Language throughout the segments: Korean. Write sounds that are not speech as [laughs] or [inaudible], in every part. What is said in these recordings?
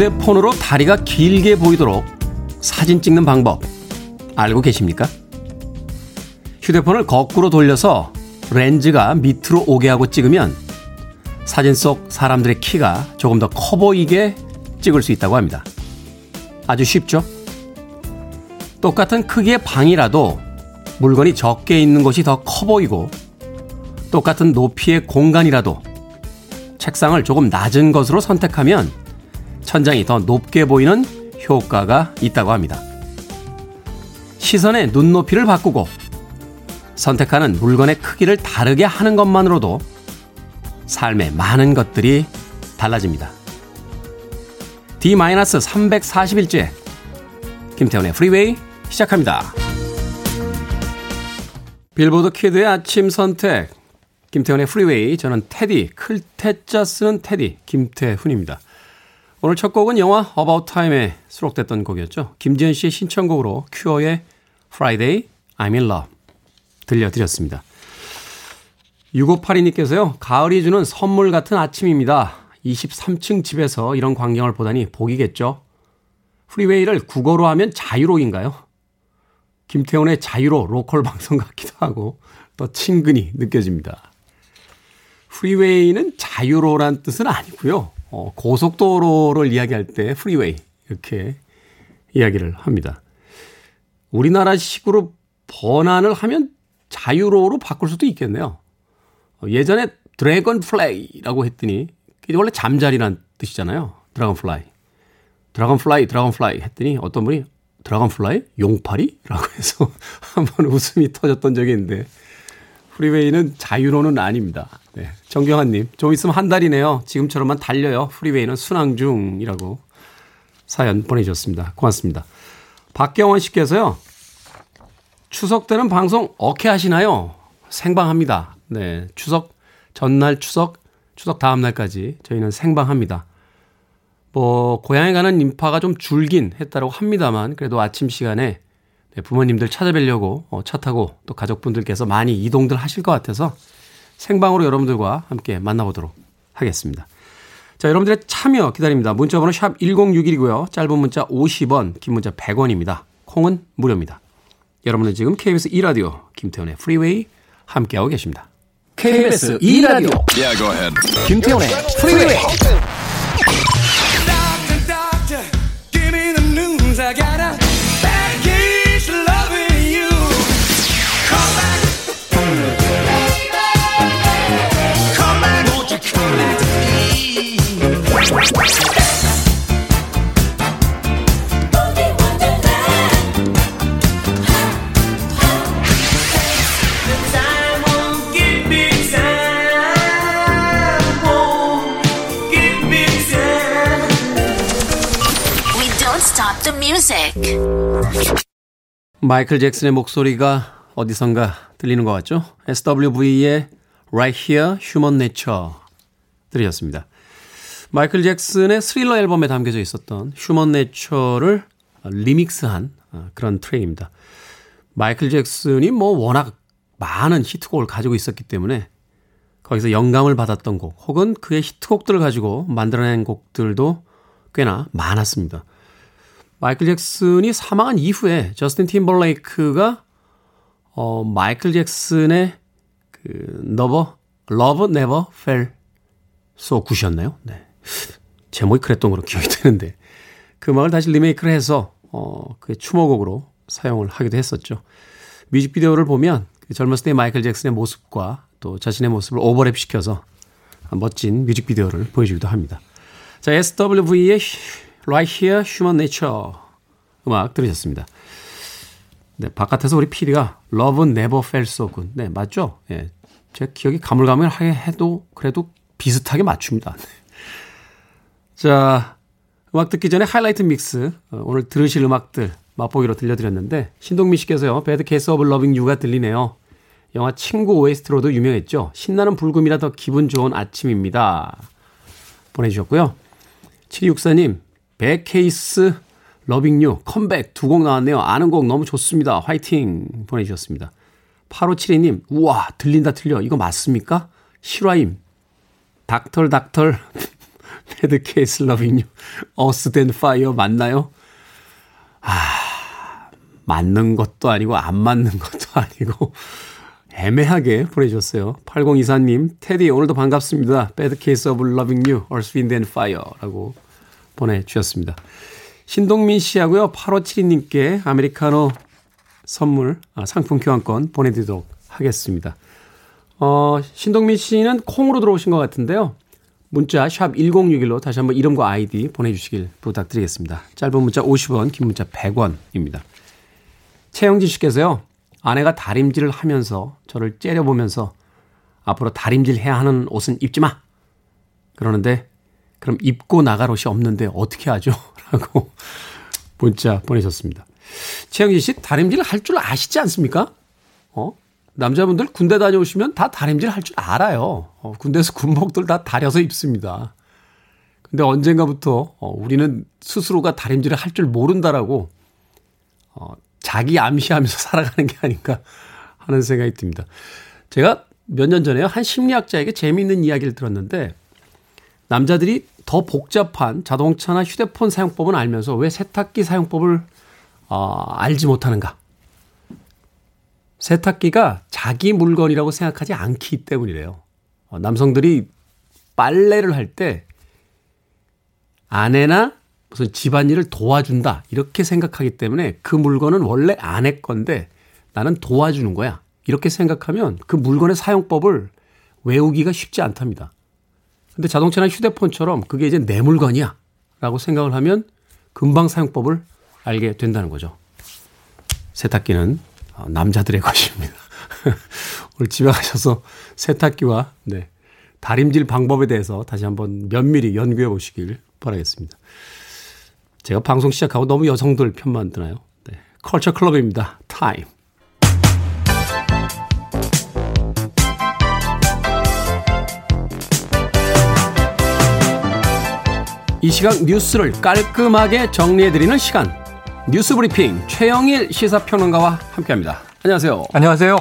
휴대폰으로 다리가 길게 보이도록 사진 찍는 방법 알고 계십니까? 휴대폰을 거꾸로 돌려서 렌즈가 밑으로 오게 하고 찍으면 사진 속 사람들의 키가 조금 더 커 보이게 찍을 수 있다고 합니다. 아주 쉽죠? 똑같은 크기의 방이라도 물건이 적게 있는 곳이 더 커 보이고 똑같은 높이의 공간이라도 책상을 조금 낮은 것으로 선택하면 천장이 더 높게 보이는 효과가 있다고 합니다. 시선의 눈높이를 바꾸고 선택하는 물건의 크기를 다르게 하는 것만으로도 삶의 많은 것들이 달라집니다. D-341째 김태훈의 프리웨이 시작합니다. 빌보드 kid의 아침 선택 김태훈의 프리웨이 저는 태디 클 태 자 쓰는 태디 김태훈입니다. 오늘 첫 곡은 영화 About Time에 수록됐던 곡이었죠. 김지현 씨의 신청곡으로 큐어의 Friday I'm in Love 들려드렸습니다. 6582님께서요. 가을이 주는 선물 같은 아침입니다. 23층 집에서 이런 광경을 보다니 복이겠죠. freeway를 국어로 하면 자유로인가요? 김태훈의 자유로 로컬 [laughs] 방송 같기도 하고 또 친근히 느껴집니다. freeway는 자유로란 뜻은 아니고요. 어, 고속도로를 이야기할 때 freeway 이렇게 이야기를 합니다. 우리나라식으로 번안을 하면 자유로로 바꿀 수도 있겠네요. 어, 예전에 dragonfly라고 했더니 이게 원래 잠자리란 뜻이잖아요. dragonfly. dragonfly, dragonfly 했더니 어떤 분이 dragonfly? 용팔이? 라고 해서 [laughs] 한번 웃음이 터졌던 적이 있는데 freeway는 자유로는 아닙니다. 네. 정경환님, 좀 있으면 한 달이네요. 지금처럼만 달려요. 프리웨이는 순항 중이라고 사연 보내주셨습니다. 고맙습니다. 박경원 씨께서요. 추석 때는 방송 어케 하시나요? 생방합니다. 네. 추석 전날 추석, 추석 다음 날까지 저희는 생방합니다. 뭐 고향에 가는 인파가 좀 줄긴 했다고 합니다만 그래도 아침 시간에 네, 부모님들 찾아뵈려고 어, 차 타고 또 가족분들께서 많이 이동들 하실 것 같아서 생방으로 여러분들과 함께 만나보도록 하겠습니다. 자, 여러분들의 참여 기다립니다. 문자 번호 샵 1061이고요. 짧은 문자 50원, 긴 문자 100원입니다. 콩은 무료입니다. 여러분은 지금 KBS 2라디오 김태훈의 프리웨이 함께하고 계십니다. KBS 2라디오 yeah, 김태훈의 프리웨이 마이클 잭슨의 목소리가 어디선가 들리는 것 같죠? SWV의 Right Here, Human Nature 들으셨습니다. 마이클 잭슨의 스릴러 앨범에 담겨져 있었던 Human Nature를 remix한 어, 그런 트랙입니다. 마이클 잭슨이 뭐 워낙 많은 히트곡을 가지고 있었기 때문에 거기서 영감을 받았던 곡 혹은 그의 히트곡들을 가지고 만들어낸 곡들도 꽤나 많았습니다. 마이클 잭슨이 사망한 이후에 저스틴 팀벌레이크가 어, 마이클 잭슨의 그 Never Love Never Felt Good이었나요? 네. 제목이 그랬던 걸로 기억이 되는데 그 음악을 다시 리메이크를 해서 어, 그 추모곡으로 사용을 하기도 했었죠. 뮤직비디오를 보면 그 젊었을 때 마이클 잭슨의 모습과 또 자신의 모습을 오버랩 시켜서 멋진 뮤직비디오를 보여주기도 합니다. 자, SWV의 Right Here Human Nature 음악 들으셨습니다. 네, 바깥에서 우리 피디가 Love Never Felt So Good. 네, 맞죠? 예. 제 기억이 가물가물하게 해도 그래도 비슷하게 맞춥니다. 자, 음악 듣기 전에 하이라이트 mix, 어, 오늘 들으실 음악들 맛보기로 들려드렸는데, 신동민 씨께서요, Bad Case of Loving You가 들리네요. 영화 친구 OST로도 유명했죠. 신나는 불금이라 더 기분 좋은 아침입니다. 보내주셨고요. 7264님, 백케이스 러빙 유 컴백 두 곡 나왔네요. 아는 곡 너무 좋습니다. 화이팅 보내주셨습니다. 8572님, 우와, 들린다 틀려. 이거 맞습니까? 실화임. 닥털 닥털 Loving You, Us Then Fire 맞나요? 아, 맞는 것도 아니고 안 맞는 것도 [laughs] 아니고 애매하게 보내주셨어요. 8024님, 테디 오늘도 반갑습니다. Of Loving You, Earth, Wind and Fire라고 보내주셨습니다. 신동민 씨하고요. 8572님께 아메리카노 선물, 아, 상품 교환권 보내드리도록 하겠습니다. 어, 신동민 씨는 콩으로 들어오신 것 같은데요. 문자 샵 1061로 다시 한번 이름과 아이디 보내주시길 부탁드리겠습니다. 짧은 문자 50원, 긴 문자 100원입니다. 최영진 씨께서요. 아내가 다림질을 하면서 저를 째려보면서 앞으로 다림질 해야 하는 옷은 입지 마. 그러는데 그럼 입고 나갈 옷이 없는데 어떻게 하죠? [laughs] 라고 문자 보내셨습니다. 최영진 씨 다림질 할 줄 아시지 않습니까? 어? 남자분들 군대 다녀오시면 다 다림질 할 줄 알아요. 어, 군대에서 군복들 다 다려서 입습니다. 근데 언젠가부터 어, 우리는 스스로가 다림질을 할 줄 모른다라고 어, 자기 암시하면서 [laughs] 살아가는 게 아닌가 하는 생각이 듭니다. 제가 몇 년 전에요. 한 심리학자에게 재미있는 이야기를 들었는데 남자들이 더 복잡한 자동차나 휴대폰 사용법은 알면서 왜 세탁기 사용법을 어, 알지 못하는가? 세탁기가 자기 물건이라고 생각하지 않기 때문이래요. 어, 남성들이 빨래를 할 때 아내나 무슨 집안일을 도와준다 이렇게 생각하기 때문에 그 물건은 원래 아내 건데 나는 도와주는 거야 이렇게 생각하면 그 물건의 사용법을 외우기가 쉽지 않답니다. 근데 자동차나 휴대폰처럼 그게 이제 내 물건이야 라고 생각을 하면 금방 사용법을 알게 된다는 거죠. 세탁기는 어, 남자들의 [laughs] 것입니다. [laughs] 오늘 집에 가셔서 세탁기와 네, 다림질 방법에 대해서 다시 한번 면밀히 연구해 보시길 바라겠습니다. 제가 방송 시작하고 너무 여성들 편만 드나요? 네. Culture Club입니다. Time. 이 시각 뉴스를 깔끔하게 정리해드리는 시간. 뉴스 브리핑 최영일 시사평론가와 함께합니다. 안녕하세요. 안녕하세요.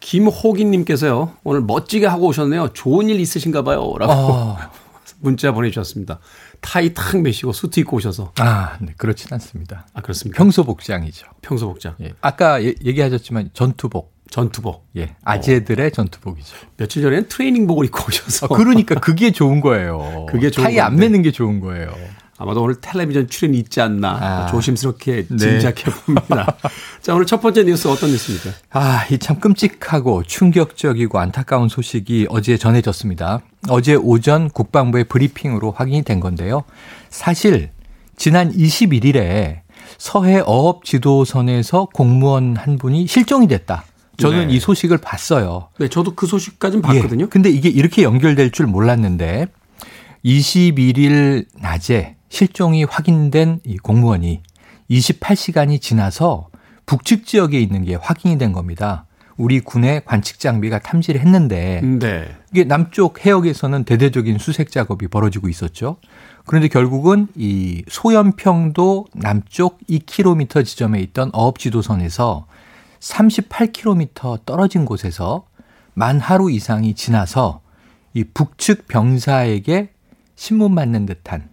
김호기님께서요 오늘 멋지게 하고 오셨네요. 좋은 일 있으신가 봐요. 라고 어... [laughs] 문자 보내주셨습니다. 타이 탁 매시고 수트 입고 오셔서. 아, 네, 그렇진 않습니다. 아, 그렇습니까? 평소 복장이죠. 평소 복장. 예. 아까 예, 얘기하셨지만 전투복. 전투복. 예. 아재들의 어. 전투복이죠. 며칠 전에는 트레이닝복을 입고 오셔서. 아, 그러니까 그게 좋은 거예요. 그게 좋은 타이 건데. 안 매는 게 좋은 거예요. 아마도 오늘 텔레비전 출연이 있지 않나 아. 조심스럽게 네. 짐작해 봅니다. [laughs] 자, 오늘 첫 번째 뉴스 어떤 뉴스입니까? 아, 이 참 끔찍하고 충격적이고 안타까운 소식이 어제 전해졌습니다. 어제 오전 국방부의 브리핑으로 확인이 된 건데요. 사실 지난 21일에 서해 어업 지도선에서 공무원 한 분이 실종이 됐다. 저는 네. 이 소식을 봤어요. 네, 저도 그 소식까지는 봤거든요. 예, 근데 이게 이렇게 연결될 줄 몰랐는데 21일 낮에 실종이 확인된 이 공무원이 28시간이 지나서 북측 지역에 있는 게 확인이 된 겁니다. 우리 군의 관측 장비가 탐지를 했는데 네. 이게 남쪽 해역에서는 대대적인 수색 작업이 벌어지고 있었죠. 그런데 결국은 이 소연평도 남쪽 2km 지점에 있던 어업 지도선에서 38km 떨어진 곳에서 만 하루 이상이 지나서 이 북측 병사에게 신문 맞는 듯한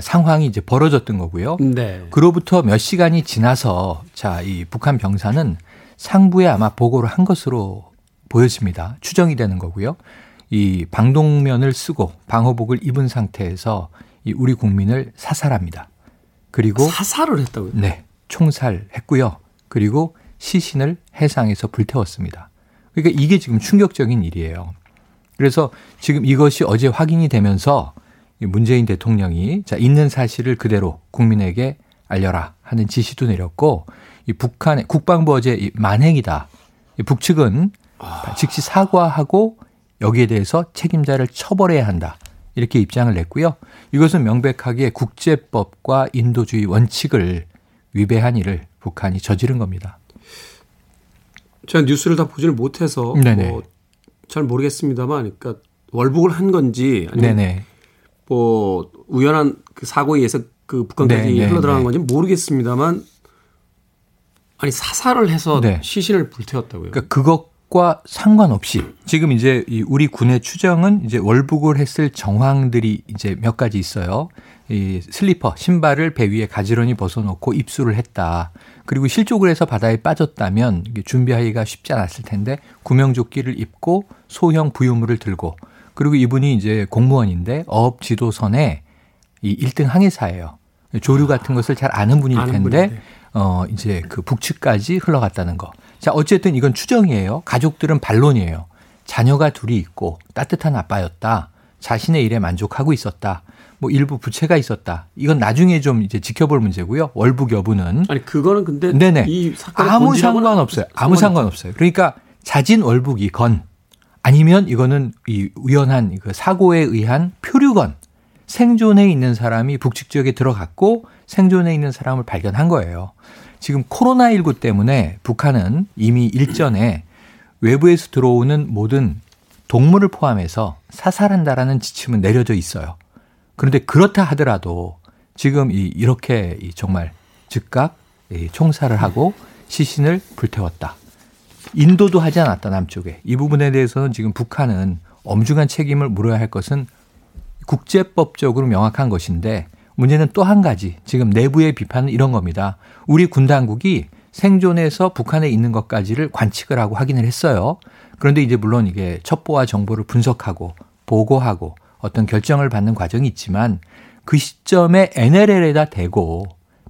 상황이 이제 벌어졌던 거고요. 네. 그로부터 몇 시간이 지나서 자, 이 북한 병사는 상부에 아마 보고를 한 것으로 보여집니다. 추정이 되는 거고요. 이 방독면을 쓰고 방호복을 입은 상태에서 이 우리 국민을 사살합니다. 그리고 사살을 했다고요? 네. 총살했고요. 그리고 시신을 해상에서 불태웠습니다. 그러니까 이게 지금 충격적인 일이에요. 그래서 지금 이것이 어제 확인이 되면서 문재인 대통령이 자 있는 사실을 그대로 국민에게 알려라 하는 지시도 내렸고 이 북한의 국방부 어제 이 만행이다. 이 북측은 아. 즉시 사과하고 여기에 대해서 책임자를 처벌해야 한다. 이렇게 입장을 냈고요. 이것은 명백하게 국제법과 인도주의 원칙을 위배한 일을 북한이 저지른 겁니다. 제가 뉴스를 다 보지를 못해서 뭐 잘 모르겠습니다만, 그러니까 월북을 한 건지 아니면 네네. 뭐 우연한 그 사고에 의해서 그 북한까지 네, 네, 흘러 들어간 네. 건지 모르겠습니다만 아니 사살을 해서 네. 시신을 불태웠다고요. 그러니까 그것 이것과 상관없이 지금 이제 이 우리 군의 추정은 이제 월북을 했을 정황들이 이제 몇 가지 있어요. 이 슬리퍼, 신발을 배 위에 가지런히 벗어놓고 입수를 했다. 그리고 실족을 해서 바다에 빠졌다면 준비하기가 쉽지 않았을 텐데 구명조끼를 입고 소형 부유물을 들고 그리고 이분이 이제 공무원인데 어업 지도선에 이 1등 항해사예요. 조류 같은 것을 잘 아는 분일 텐데 어 이제 그 북측까지 흘러갔다는 거. 자, 어쨌든 이건 추정이에요. 가족들은 반론이에요. 자녀가 둘이 있고 따뜻한 아빠였다. 자신의 일에 만족하고 있었다. 뭐 일부 부채가 있었다. 이건 나중에 좀 이제 지켜볼 문제고요. 월북 여부는 아니 그거는 근데 네네. 이 아무 상관없어요. 아무 상관없어요. 그러니까 자진 월북이건 아니면 이거는 이 우연한 그 사고에 의한 표류건 생존해 있는 사람이 북측 지역에 들어갔고 생존해 있는 사람을 발견한 거예요. 지금 코로나19 때문에 북한은 이미 일전에 외부에서 들어오는 모든 동물을 포함해서 사살한다라는 지침은 내려져 있어요. 그런데 그렇다 하더라도 지금 이 이렇게 정말 즉각 총살을 하고 시신을 불태웠다. 인도도 하지 않았다 남쪽에. 이 부분에 대해서는 지금 북한은 엄중한 책임을 물어야 할 것은 국제법적으로 명확한 것인데 문제는 또 한 가지 지금 내부의 비판은 이런 겁니다. 우리 군 당국이 생존해서 북한에 있는 것까지를 관측을 하고 확인을 했어요. 그런데 이제 물론 이게 첩보와 정보를 분석하고 보고하고 어떤 결정을 받는 과정이 있지만 그 시점에 NLL에다 대고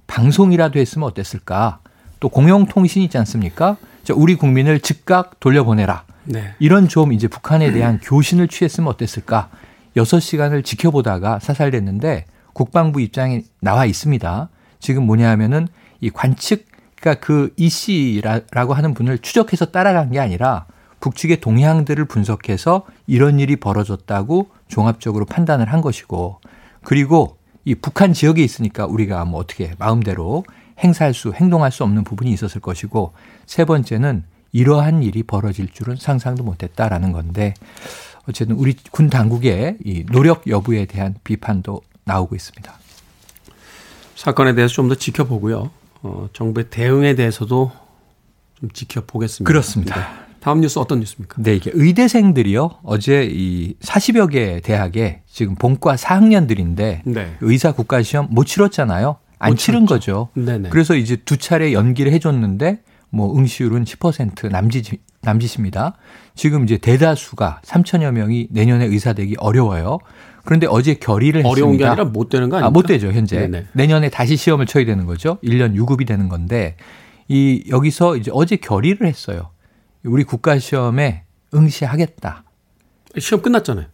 방송이라도 했으면 어땠을까? 또 공영통신 있지 않습니까? 우리 국민을 즉각 돌려보내라. 네. 이런 좀 이제 북한에 대한 교신을 취했으면 어땠을까? 6시간을 지켜보다가 사살됐는데 국방부 입장이 나와 있습니다. 지금 뭐냐 하면은 이 관측, 그러니까 그 이 씨라고 하는 분을 추적해서 따라간 게 아니라 북측의 동향들을 분석해서 이런 일이 벌어졌다고 종합적으로 판단을 한 것이고 그리고 이 북한 지역에 있으니까 우리가 뭐 어떻게 마음대로 행사할 수, 행동할 수 없는 부분이 있었을 것이고 세 번째는 이러한 일이 벌어질 줄은 상상도 못했다라는 건데 어쨌든 우리 군 당국의 이 노력 여부에 대한 비판도 나오고 있습니다. 사건에 대해서 좀 더 지켜보고요. 어, 정부의 대응에 대해서도 좀 지켜보겠습니다. 그렇습니다. 네. 다음 뉴스 어떤 뉴스입니까? 네, 이게 의대생들이요. 어제 이 40여 개 대학에 지금 본과 4학년들인데 네. 의사 국가 시험 못 치렀잖아요. 안 치른 거죠. 네네. 그래서 이제 두 차례 연기를 해줬는데 뭐 응시율은 10% 남짓 남짓입니다. 지금 이제 대다수가 3천여 명이 내년에 의사 되기 어려워요. 그런데 어제 결의를 했습니다. 어려운 게 아니라 못 되는 거 아닙니까? 아, 못 되죠, 현재. 네네. 내년에 다시 시험을 쳐야 되는 거죠. 1년 유급이 되는 건데 이 여기서 이제 어제 결의를 했어요. 우리 국가 시험에 응시하겠다. 시험 끝났잖아요.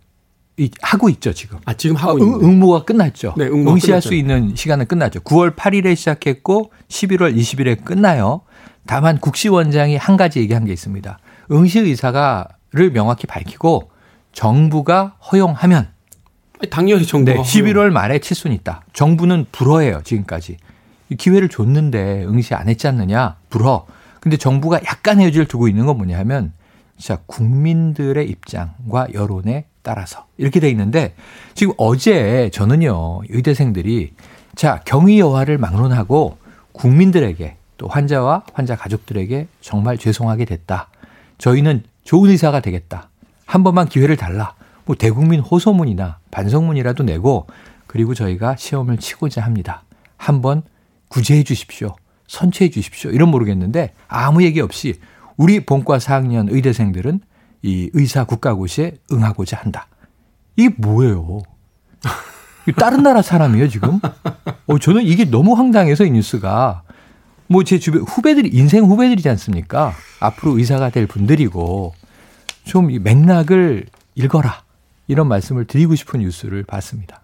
이, 하고 있죠, 지금. 아, 지금 하고 응, 응모가 끝났죠. 네, 응모가 응시할. 수 있는 시간은 끝났죠. 9월 8일에 시작했고 11월 20일에 끝나요. 다만 국시원장이 한 가지 얘기한 게 있습니다. 응시 의사가를 명확히 밝히고 정부가 허용하면 당연히 정부가 네, 11월 말에 칠순 있다. 정부는 불허해요 지금까지 기회를 줬는데 응시 안 했지 않느냐 불허. 근데 정부가 약간의 여지를 두고 있는 건 뭐냐 하면 자 국민들의 입장과 여론에 따라서 이렇게 돼 있는데 지금 어제 저는요 의대생들이 자 경위 여하를 막론하고 국민들에게 또 환자와 환자 가족들에게 정말 죄송하게 됐다. 저희는 좋은 의사가 되겠다. 한 번만 기회를 달라. 뭐 대국민 호소문이나 반성문이라도 내고 그리고 저희가 시험을 치고자 합니다. 한번 구제해 주십시오. 선처해 주십시오. 이런 모르겠는데 아무 얘기 없이 우리 본과 4학년 의대생들은 이 의사 국가고시에 응하고자 한다. 이게 뭐예요? 다른 나라 사람이에요, 지금? 어, 저는 이게 너무 황당해서 이 뉴스가 뭐 제 주변 후배들이 인생 후배들이지 않습니까? 앞으로 의사가 될 분들이고 좀 맥락을 읽어라. 이런 말씀을 드리고 싶은 뉴스를 봤습니다.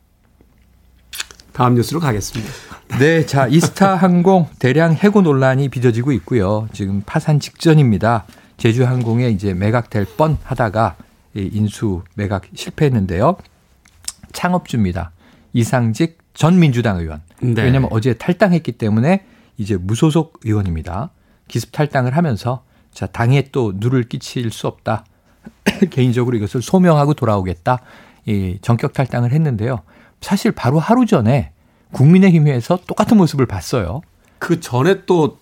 다음 뉴스로 가겠습니다. 네, 자 이스타 항공 대량 해고 논란이 빚어지고 있고요. 지금 파산 직전입니다. 제주 항공에 이제 매각될 뻔 하다가 인수 매각 실패했는데요. 창업주입니다. 이상직 전 민주당 의원. 네. 왜냐하면 어제 탈당했기 때문에 이제 무소속 의원입니다. 기습 탈당을 하면서 자 당에 또 누를 끼칠 수 없다. [clears throat] 개인적으로 이것을 소명하고 돌아오겠다. 이 전격 탈당을 했는데요. 사실 바로 하루 전에 국민의힘에서 똑같은 모습을 봤어요. 그 전에 또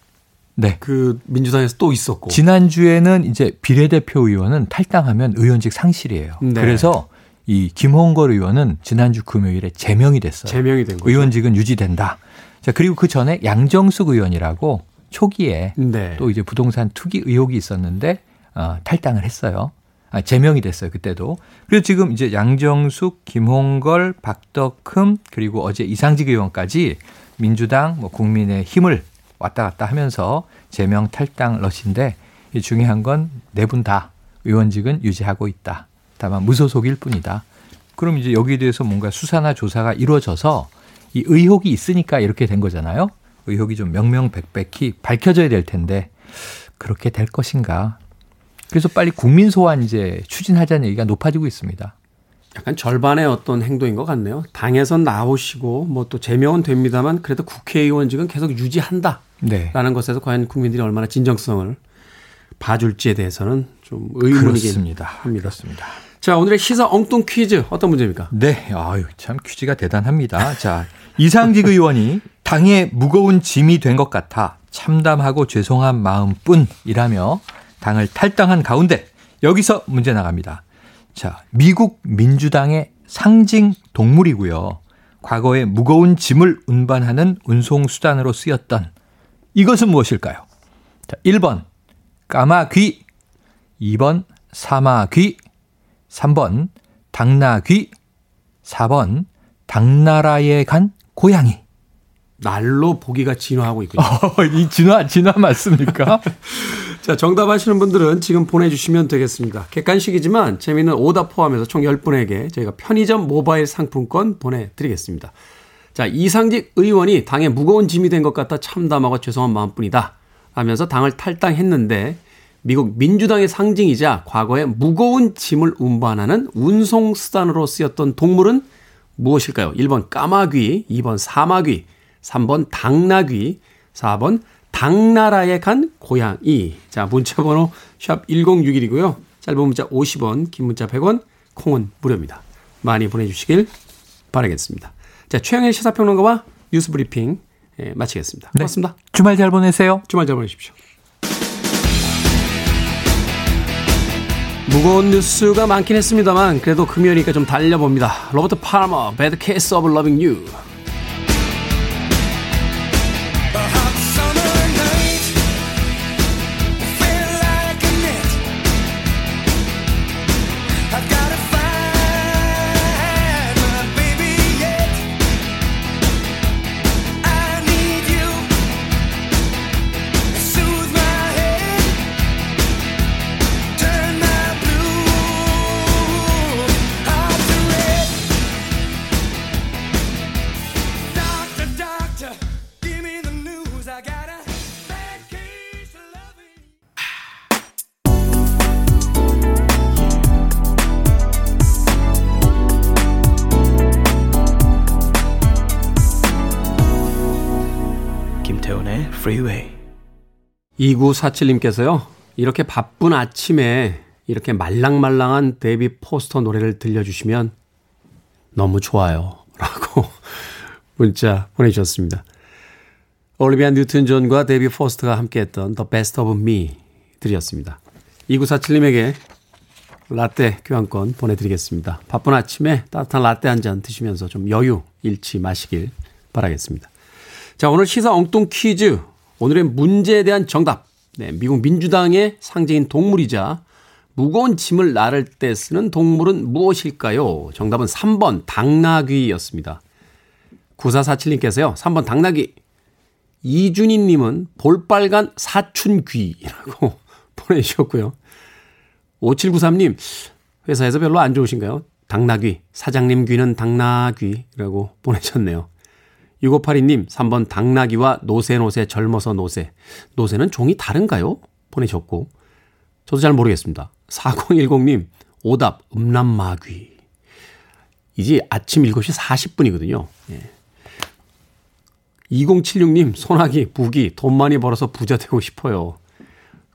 네. 그 민주당에서 또 있었고. 지난주에는 이제 비례대표 의원은 탈당하면 의원직 상실이에요. 네. 그래서 이 김홍걸 의원은 지난주 금요일에 제명이 됐어요. 제명이 된 거죠. 의원직은 유지된다. 자, 그리고 그 전에 양정숙 의원이라고 초기에 네. 또 이제 부동산 투기 의혹이 있었는데 어, 탈당을 했어요. 아, 제명이 됐어요. 그때도. 그리고 지금 이제 양정숙, 김홍걸, 박덕흠 그리고 어제 이상직 의원까지 민주당, 뭐 국민의 힘을 왔다 갔다 하면서 제명 탈당 러시인데 이 중요한 건 네 분 다 의원직은 유지하고 있다. 다만 무소속일 뿐이다. 그럼 이제 여기에 대해서 뭔가 수사나 조사가 이루어져서 이 의혹이 있으니까 이렇게 된 거잖아요. 의혹이 좀 명명백백히 밝혀져야 될 텐데 그렇게 될 것인가. 그래서 빨리 국민 소환 이제 추진하자는 얘기가 높아지고 있습니다. 약간 절반의 어떤 행동인 것 같네요. 당에선 나오시고 뭐 또 제명은 됩니다만 그래도 국회의원직은 계속 유지한다라는 네. 것에서 과연 국민들이 얼마나 진정성을 봐줄지에 대해서는 좀 의문이긴 그렇습니다. 합니다. 그렇습니다. 자 오늘의 시사 엉뚱 퀴즈 어떤 문제입니까? 네, 아유 참 퀴즈가 대단합니다. 자 이상직 의원이 당에 무거운 짐이 된 것 같아 참담하고 죄송한 마음뿐이라며 당을 탈당한 가운데 여기서 문제 나갑니다. 자 미국 민주당의 상징 동물이고요. 과거에 무거운 짐을 운반하는 운송 수단으로 쓰였던 이것은 무엇일까요? 자 1번 까마귀, 2번 사마귀, 3번 당나귀, 4번 당나라에 간 고양이. 날로 보기가 진화하고 있군요. [laughs] 어, 이 진화 진화 맞습니까? [laughs] 자, 정답 아시는 분들은 지금 보내주시면 되겠습니다. 객관식이지만 재미있는 오답 포함해서 총 10분에게 저희가 편의점 모바일 상품권 보내드리겠습니다. 자, 이상직 의원이 당에 무거운 짐이 된 것 같아 참담하고 죄송한 마음뿐이다. 하면서 당을 탈당했는데 미국 민주당의 상징이자 과거에 무거운 짐을 운반하는 운송수단으로 쓰였던 동물은 무엇일까요? 1번 까마귀, 2번 사마귀, 3번 당나귀, 4번 당나라에 간 고양이. 자, 문자 번호 샵 1061이고요. 짧은 문자 50원, 긴 문자 100원, 콩은 무료입니다. 많이 보내주시길 바라겠습니다. 자, 최영일 시사평론가와 뉴스 브리핑 예, 마치겠습니다. 네. 고맙습니다. 주말 잘 보내세요. 주말 잘 보내십시오. 무거운 뉴스가 많긴 했습니다만 그래도 금요일이니까 좀 달려봅니다. 로버트 팔머, Bad Case of Loving You. Freeway. 2947님께서요. 이렇게 바쁜 아침에 이렇게 말랑말랑한 데이비드 포스터 노래를 들려주시면 너무 좋아요. [laughs] 라고 문자 보내주셨습니다. 올리비아 뉴튼 존과 데이비드 포스터가 함께했던 The Best of Me 들이었습니다. 2947님에게 라떼 교환권 보내드리겠습니다. 바쁜 아침에 따뜻한 라떼 한 잔 드시면서 좀 여유 잃지 마시길 바라겠습니다. 자, 오늘 시사 엉뚱 퀴즈. 오늘의 문제에 대한 정답. 네, 미국 민주당의 상징인 동물이자 무거운 짐을 나를 때 쓰는 동물은 무엇일까요? 정답은 3번 당나귀였습니다. 9447님께서요. 3번 당나귀. 이준희님은 볼빨간 사춘귀라고 [laughs] 보내주셨고요. 5793님, 회사에서 별로 안 좋으신가요? 당나귀, 사장님 귀는 당나귀라고 보내셨네요. 6582님, 3번 당나귀와 노새노새 젊어서 노새. 노새는 종이 다른가요? 보내셨고, 저도 잘 모르겠습니다. 4010님, 오답, 음란마귀. 이제 아침 7시 40분이거든요. 예. 2076님, 소나기, 부기, 돈 많이 벌어서 부자 되고 싶어요.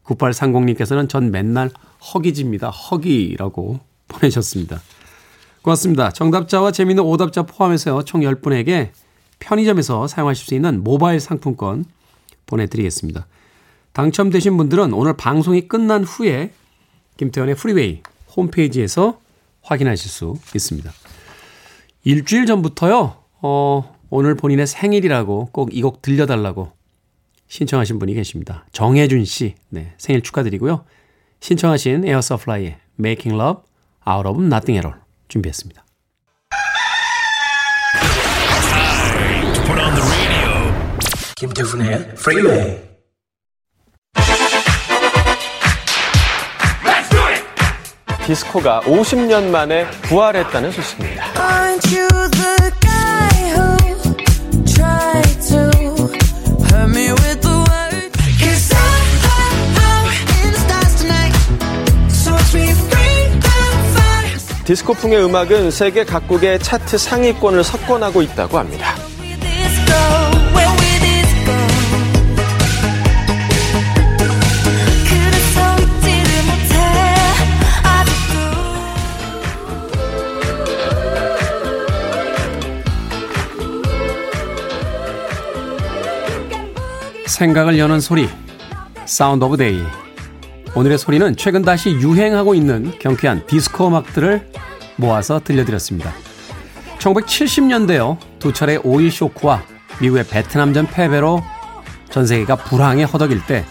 9830님께서는 전 맨날 허기집니다. 허기라고 보내셨습니다. 고맙습니다. 정답자와 재미있는 오답자 포함해서 총 10분에게 편의점에서 사용하실 수 있는 모바일 상품권 보내드리겠습니다. 당첨되신 분들은 오늘 방송이 끝난 후에 김태현의 프리웨이 홈페이지에서 확인하실 수 있습니다. 일주일 전부터요, 어, 오늘 본인의 생일이라고 꼭 이 곡 들려달라고 신청하신 분이 계십니다. 정혜준 씨, 네, 생일 축하드리고요. 신청하신 Air Supply의 Making Love Out of Nothing at All 준비했습니다. 김태훈의 Freeway 디스코가 50년 만에 부활했다는 소식입니다. 디스코풍의 음악은 세계 각국의 차트 상위권을 석권하고 있다고 합니다. 생각을 여는 소리, Sound of Day. 오늘의 소리는 최근 다시 유행하고 있는 경쾌한 디스코 음악들을 모아서 들려드렸습니다. 1970년대요. 두 차례 오일 쇼크와 미국의 베트남전 패배로 전 세계가 불황에 허덕일 때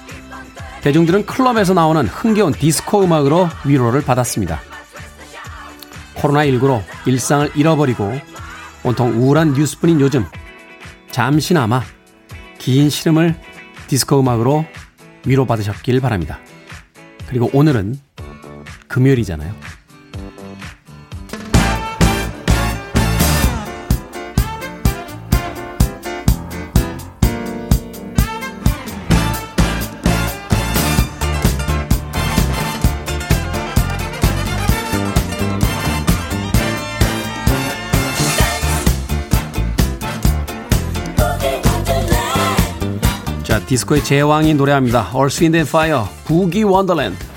대중들은 클럽에서 나오는 흥겨운 디스코 음악으로 위로를 받았습니다. 코로나19로 일상을 잃어버리고 온통 우울한 뉴스뿐인 요즘 잠시나마 긴 시름을 디스코 음악으로 위로받으셨길 바랍니다. 그리고 오늘은 금요일이잖아요. 디스코의 제왕이 노래합니다. Earth, Wind and Fire, 부기 원더랜드.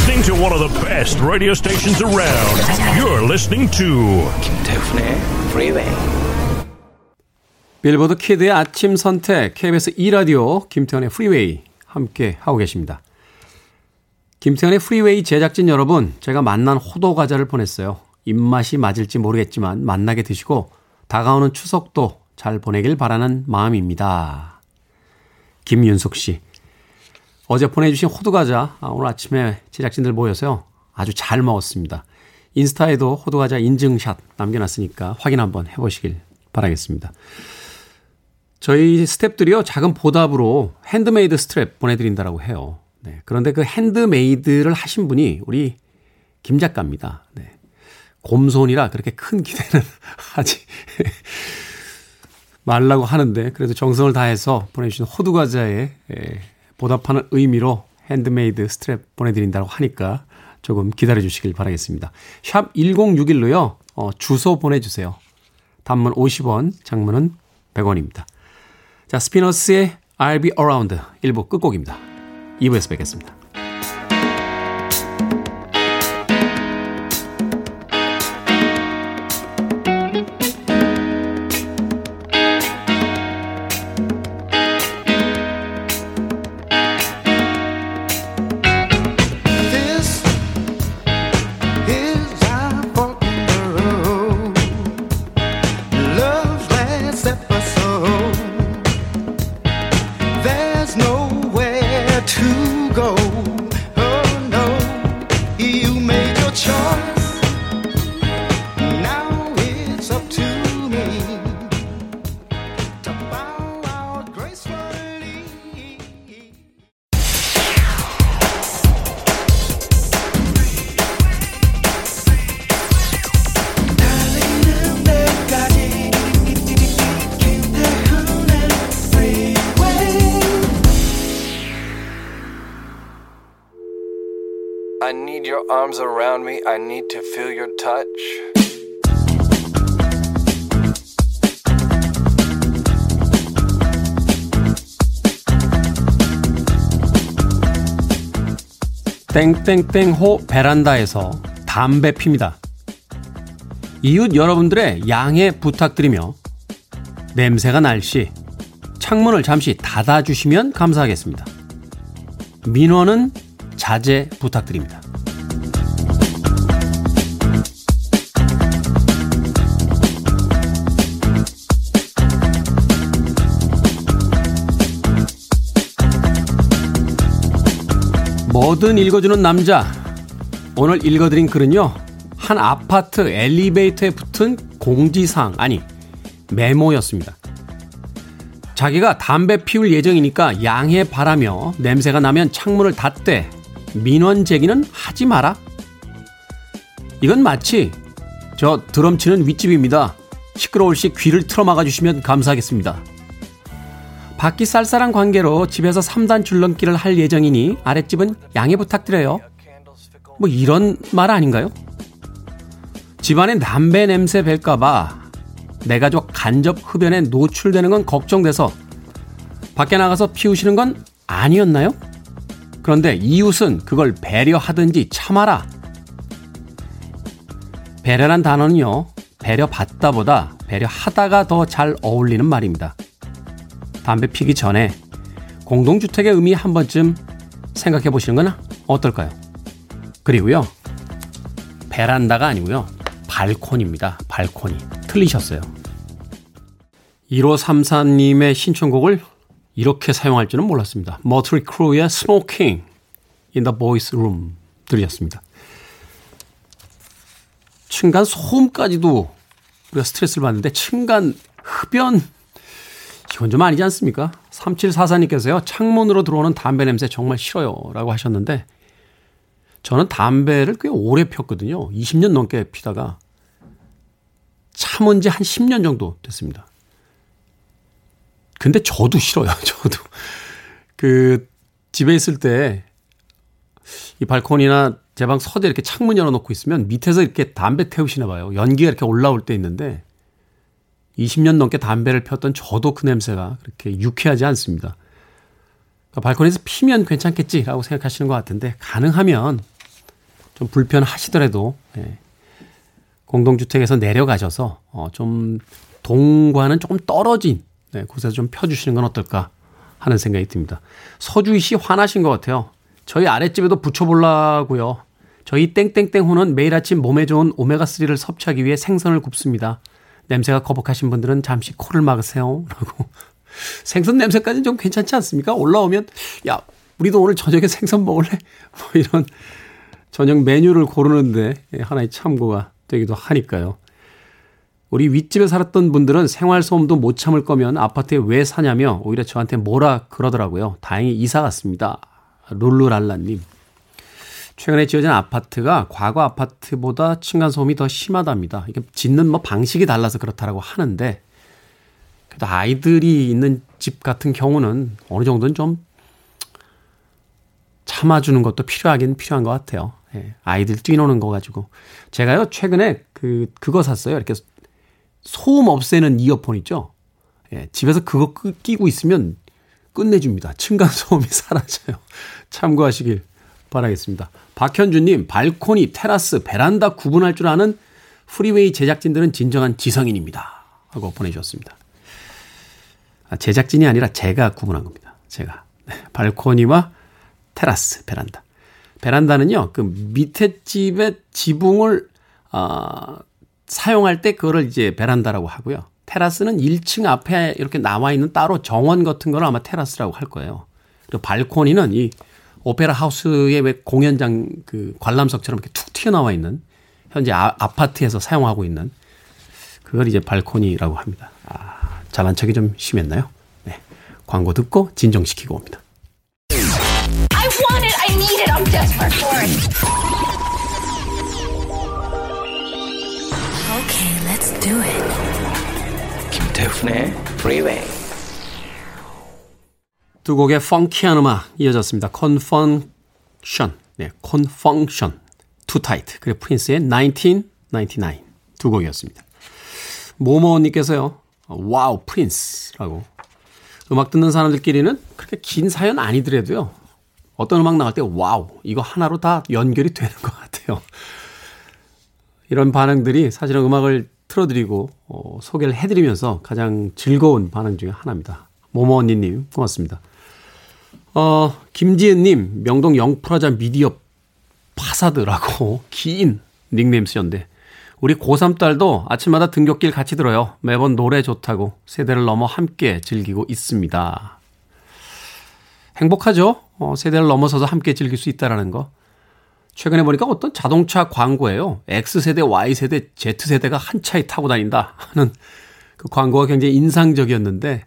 Listening to one of the best radio stations around. You're listening to 김태훈의 Freeway Billboard kid의 아침 선택 KBS 2 라디오 김태훈의 Freeway 함께 하고 계십니다. 김태훈의 Freeway 제작진 여러분, 제가 맛난 호두과자를 보냈어요. 입맛이 맞을지 모르겠지만 맛나게 드시고 다가오는 추석도 잘 보내길 바라는 마음입니다. 김윤숙 씨. 어제 보내주신 호두과자 아, 오늘 아침에 제작진들 모여서요. 아주 잘 먹었습니다. 인스타에도 호두과자 인증샷 남겨놨으니까 확인 한번 해보시길 바라겠습니다. 저희 스탭들이요, 작은 보답으로 handmade strap 보내드린다라고 해요. 네. 그런데 그 handmade를 하신 분이 우리 김 작가입니다. 네. 곰손이라 그렇게 큰 기대는 [laughs] 하지 말라고 하는데, 그래도 정성을 다해서 보내주신 호두과자에 예, 보답하는 의미로 handmade strap 보내드린다고 하니까 조금 기다려 주시길 바라겠습니다. 샵 1061로요, 어, 주소 보내주세요. 단문 50원, 장문은 100원입니다. 자, Spinners의 I'll be around 1부 끝곡입니다. 2부에서 뵙겠습니다. To go. 땡땡땡호 베란다에서 담배 핍니다. 이웃 여러분들의 양해 부탁드리며 냄새가 날 시 창문을 잠시 닫아주시면 감사하겠습니다. 민원은 자제 부탁드립니다. 뭐든 읽어주는 남자. 오늘 읽어드린 글은요, 한 아파트 엘리베이터에 붙은 공지사항, 아니, 메모였습니다. 자기가 담배 피울 예정이니까 양해 바라며 냄새가 나면 창문을 닫되 민원 제기는 하지 마라. 이건 마치 저 드럼 치는 윗집입니다. 시끄러울 시 귀를 틀어 막아주시면 감사하겠습니다. 밖이 쌀쌀한 관계로 집에서 3단 줄넘기를 할 예정이니 아랫집은 양해 부탁드려요. 뭐 이런 말 아닌가요? 집안에 담배 냄새 뵐까봐 내 가족 간접 흡연에 노출되는 건 걱정돼서 밖에 나가서 피우시는 건 아니었나요? 그런데 이웃은 그걸 배려하든지 참아라. 배려란 단어는요, 배려받다보다 배려하다가 더 잘 어울리는 말입니다. 담배 피기 전에 공동주택의 의미 한 번쯤 생각해 보시는 건 어떨까요? 그리고요, 베란다가 아니고요, 발코니입니다. 발코니. 틀리셨어요. 1534님의 신청곡을 이렇게 사용할 줄은 몰랐습니다. 머트리 크루의 Smoking in the Boys Room 들으셨습니다. 층간 소음까지도 우리가 스트레스를 받는데 층간 흡연 이건 좀 아니지 않습니까? 3744님께서요. 창문으로 들어오는 담배 냄새 정말 싫어요. 라고 하셨는데 저는 담배를 꽤 오래 폈거든요. 20년 넘게 피다가 참은 지 한 10년 정도 됐습니다. 근데 저도 싫어요. [laughs] 저도. 그 집에 있을 때 이 발코니나 제 방 서재 이렇게 창문 열어놓고 있으면 밑에서 이렇게 담배 태우시나 봐요. 연기가 이렇게 올라올 때 있는데 20년 넘게 담배를 폈던 저도 그 냄새가 그렇게 유쾌하지 않습니다. 그러니까 발코니에서 피면 괜찮겠지라고 생각하시는 것 같은데 가능하면 좀 불편하시더라도 예, 공동주택에서 내려가셔서 어, 좀 동과는 조금 떨어진 네, 곳에서 좀 펴주시는 건 어떨까 하는 생각이 듭니다. 서주희 씨 화나신 것 같아요. 저희 아랫집에도 붙여보려고요. 저희 땡땡땡 호는 매일 아침 몸에 좋은 오메가3를 섭취하기 위해 생선을 굽습니다. 냄새가 거북하신 분들은 잠시 코를 막으세요. 라고. 생선 냄새까지는 좀 괜찮지 않습니까? 올라오면, 야, 우리도 오늘 저녁에 생선 먹을래? 뭐 이런 저녁 메뉴를 고르는데 하나의 참고가 되기도 하니까요. 우리 윗집에 살았던 분들은 생활소음도 못 참을 거면 아파트에 왜 사냐며 오히려 저한테 뭐라 그러더라고요. 다행히 이사 갔습니다. 룰루랄라님. 최근에 지어진 아파트가 과거 아파트보다 층간소음이 더 심하답니다. 이게 짓는 뭐 방식이 달라서 그렇다라고 하는데 그래도 아이들이 있는 집 같은 경우는 어느 정도는 좀 참아주는 것도 필요하긴 필요한 것 같아요. 예, 아이들 뛰노는 거 가지고. 제가요, 최근에 그, 그거 샀어요. 이렇게 소음 없애는 이어폰 있죠? 예, 집에서 그거 끄, 끼고 있으면 끝내줍니다. 층간소음이 [laughs] 사라져요. 참고하시길 바라겠습니다. 박현주님, 발코니, 테라스, 베란다 구분할 줄 아는 Freeway 제작진들은 진정한 지성인입니다. 하고 보내주셨습니다. 아, 제작진이 아니라 제가 구분한 겁니다. 제가. 네, 발코니와 테라스, 베란다. 베란다는요, 그 밑에 집의 지붕을, 어, 사용할 때 그거를 이제 베란다라고 하고요. 테라스는 1층 앞에 이렇게 나와 있는 따로 정원 같은 거를 아마 테라스라고 할 거예요. 그리고 발코니는 이 오페라 하우스의 왜 공연장 그 관람석처럼 이렇게 툭 튀어나와 있는 현재 아, 아파트에서 사용하고 있는 그걸 이제 발코니라고 합니다. 아, 잘난 척이 좀 심했나요? 네. 광고 듣고 진정시키고 옵니다. I want it. I need it. I'm desperate for it. Okay, let's do it. 김태훈의 Freeway. 두 곡의 펑키한 음악 이어졌습니다. Confunction. 네. Too Tight 그리고 프린스의 1999 두 곡이었습니다. 모모님께서요. 와우 프린스라고 음악 듣는 사람들끼리는 그렇게 긴 사연 아니더라도요. 어떤 음악 나갈 때 와우 이거 하나로 다 연결이 되는 것 같아요. 이런 반응들이 사실은 음악을 틀어드리고 어, 소개를 해드리면서 가장 즐거운 반응 중에 하나입니다. 모모 언니님 고맙습니다. 어, 김지은님 명동 영프라자 미디어 파사드라고 [laughs] 긴 닉네임 쓰셨는데 우리 고3 딸도 아침마다 등굣길 같이 들어요. 매번 노래 좋다고 세대를 넘어 함께 즐기고 있습니다. 행복하죠? 어, 세대를 넘어서서 함께 즐길 수 있다라는 거. 최근에 보니까 어떤 자동차 광고예요. X세대, Y세대, Z세대가 한 차에 타고 다닌다 하는 그 광고가 굉장히 인상적이었는데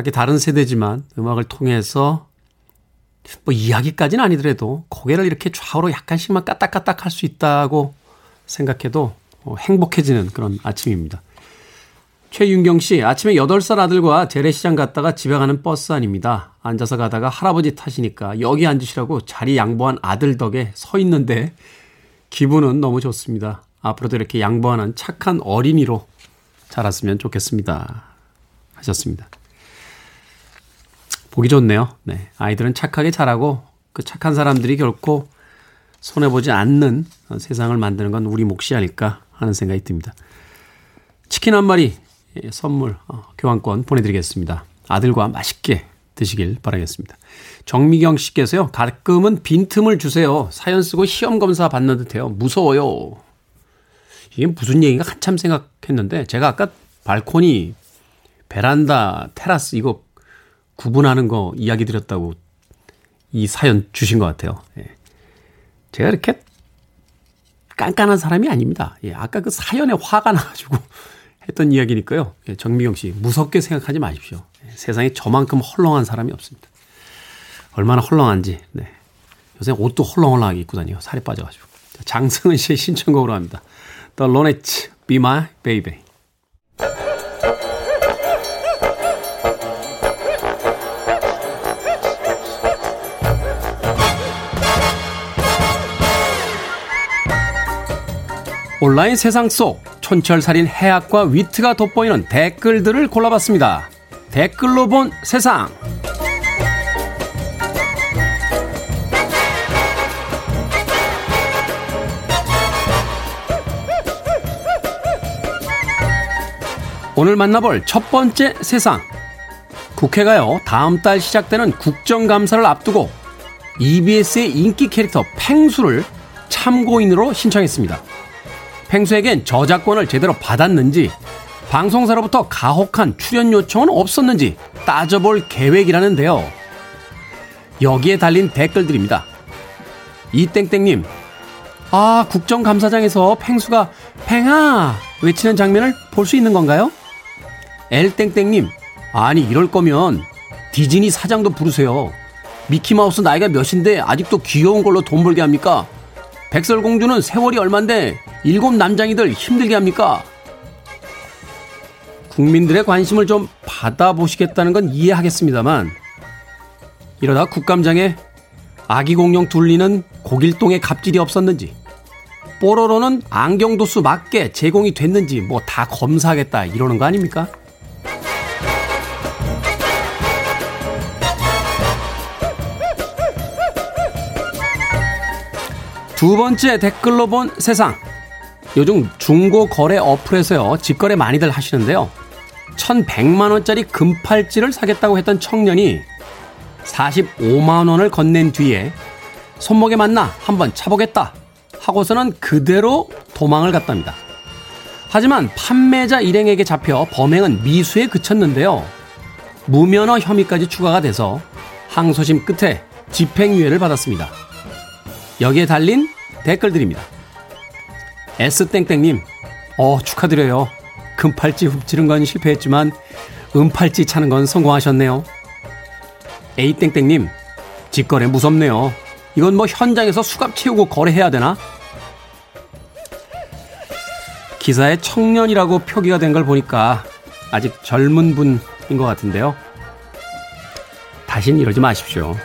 각기 다른 세대지만 음악을 통해서 뭐 이야기까지는 아니더라도 고개를 이렇게 좌우로 약간씩만 까딱까딱 할 수 있다고 생각해도 어, 행복해지는 그런 아침입니다. 최윤경 씨, 아침에 8살 아들과 재래시장 갔다가 집에 가는 버스 안입니다. 앉아서 가다가 할아버지 타시니까 여기 앉으시라고 자리 양보한 아들 덕에 서 있는데 기분은 너무 좋습니다. 앞으로도 이렇게 양보하는 착한 어린이로 자랐으면 좋겠습니다. 하셨습니다. 보기 좋네요. 네. 아이들은 착하게 자라고 그 착한 사람들이 결코 손해보지 않는 세상을 만드는 건 우리 몫이 아닐까 하는 생각이 듭니다. 치킨 한 마리 예, 선물 어, 교환권 보내드리겠습니다. 아들과 맛있게 드시길 바라겠습니다. 정미경 씨께서요. 가끔은 빈틈을 주세요. 사연 쓰고 시험 검사 받는 듯해요. 무서워요. 이게 무슨 얘기인가 한참 생각했는데 제가 아까 발코니, 베란다, 테라스 이거 구분하는 거 이야기 드렸다고 이 사연 주신 것 같아요. 예. 제가 이렇게 깐깐한 사람이 아닙니다. 예, 아까 그 사연에 화가 나가지고 [laughs] 했던 이야기니까요. 예, 정미경 씨, 무섭게 생각하지 마십시오. 예, 세상에 저만큼 헐렁한 사람이 없습니다. 얼마나 헐렁한지, 네. 요새 옷도 헐렁헐렁하게 입고 다녀요. 살이 빠져가지고. 자, 장승은 씨의 신청곡으로 합니다. The Ronettes, Be My Baby. 온라인 세상 속 촌철살인 해학과 위트가 돋보이는 댓글들을 골라봤습니다. 댓글로 본 세상. 오늘 만나볼 첫 번째 세상. 국회가요, 다음 달 시작되는 국정감사를 앞두고 EBS의 인기 캐릭터 팽수를 참고인으로 신청했습니다. 팽수에겐 저작권을 제대로 받았는지, 방송사로부터 가혹한 출연 요청은 없었는지 따져볼 계획이라는데요. 여기에 달린 댓글들입니다. 이땡땡님, 아, 국정감사장에서 팽수가 팽아! 외치는 장면을 볼 수 있는 건가요? 엘땡땡님, 아니, 이럴 거면 디즈니 사장도 부르세요. 미키마우스 나이가 몇인데 아직도 귀여운 걸로 돈 벌게 합니까? 백설공주는 세월이 얼만데 일곱 남장이들 힘들게 합니까? 국민들의 관심을 좀 받아보시겠다는 건 이해하겠습니다만, 이러다 국감장에 아기 공룡 둘리는 고길동에 갑질이 없었는지, 뽀로로는 안경도수 맞게 제공이 됐는지 뭐 다 검사하겠다 이러는 거 아닙니까? 두 번째 댓글로 본 세상. 요즘 중고 거래 어플에서요, 집거래 많이들 하시는데요. 1100만원짜리 금팔찌를 사겠다고 했던 청년이 45만원을 건넨 뒤에 손목에 맞나 한번 차보겠다 하고서는 그대로 도망을 갔답니다. 하지만 판매자 일행에게 잡혀 범행은 미수에 그쳤는데요. 무면허 혐의까지 추가가 돼서 항소심 끝에 집행유예를 받았습니다. 여기에 달린 댓글들입니다. S땡땡님, 어, 축하드려요. 금팔찌 훔치는 건 실패했지만, 은팔찌 차는 건 성공하셨네요. A땡땡님, 직거래 무섭네요. 이건 뭐 현장에서 수갑 채우고 거래해야 되나? 기사에 청년이라고 표기가 된 걸 보니까 아직 젊은 분인 것 같은데요. 다신 이러지 마십시오.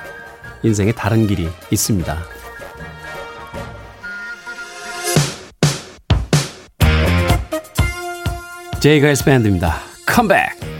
인생에 다른 길이 있습니다. 제이가이스 밴드입니다. 컴백.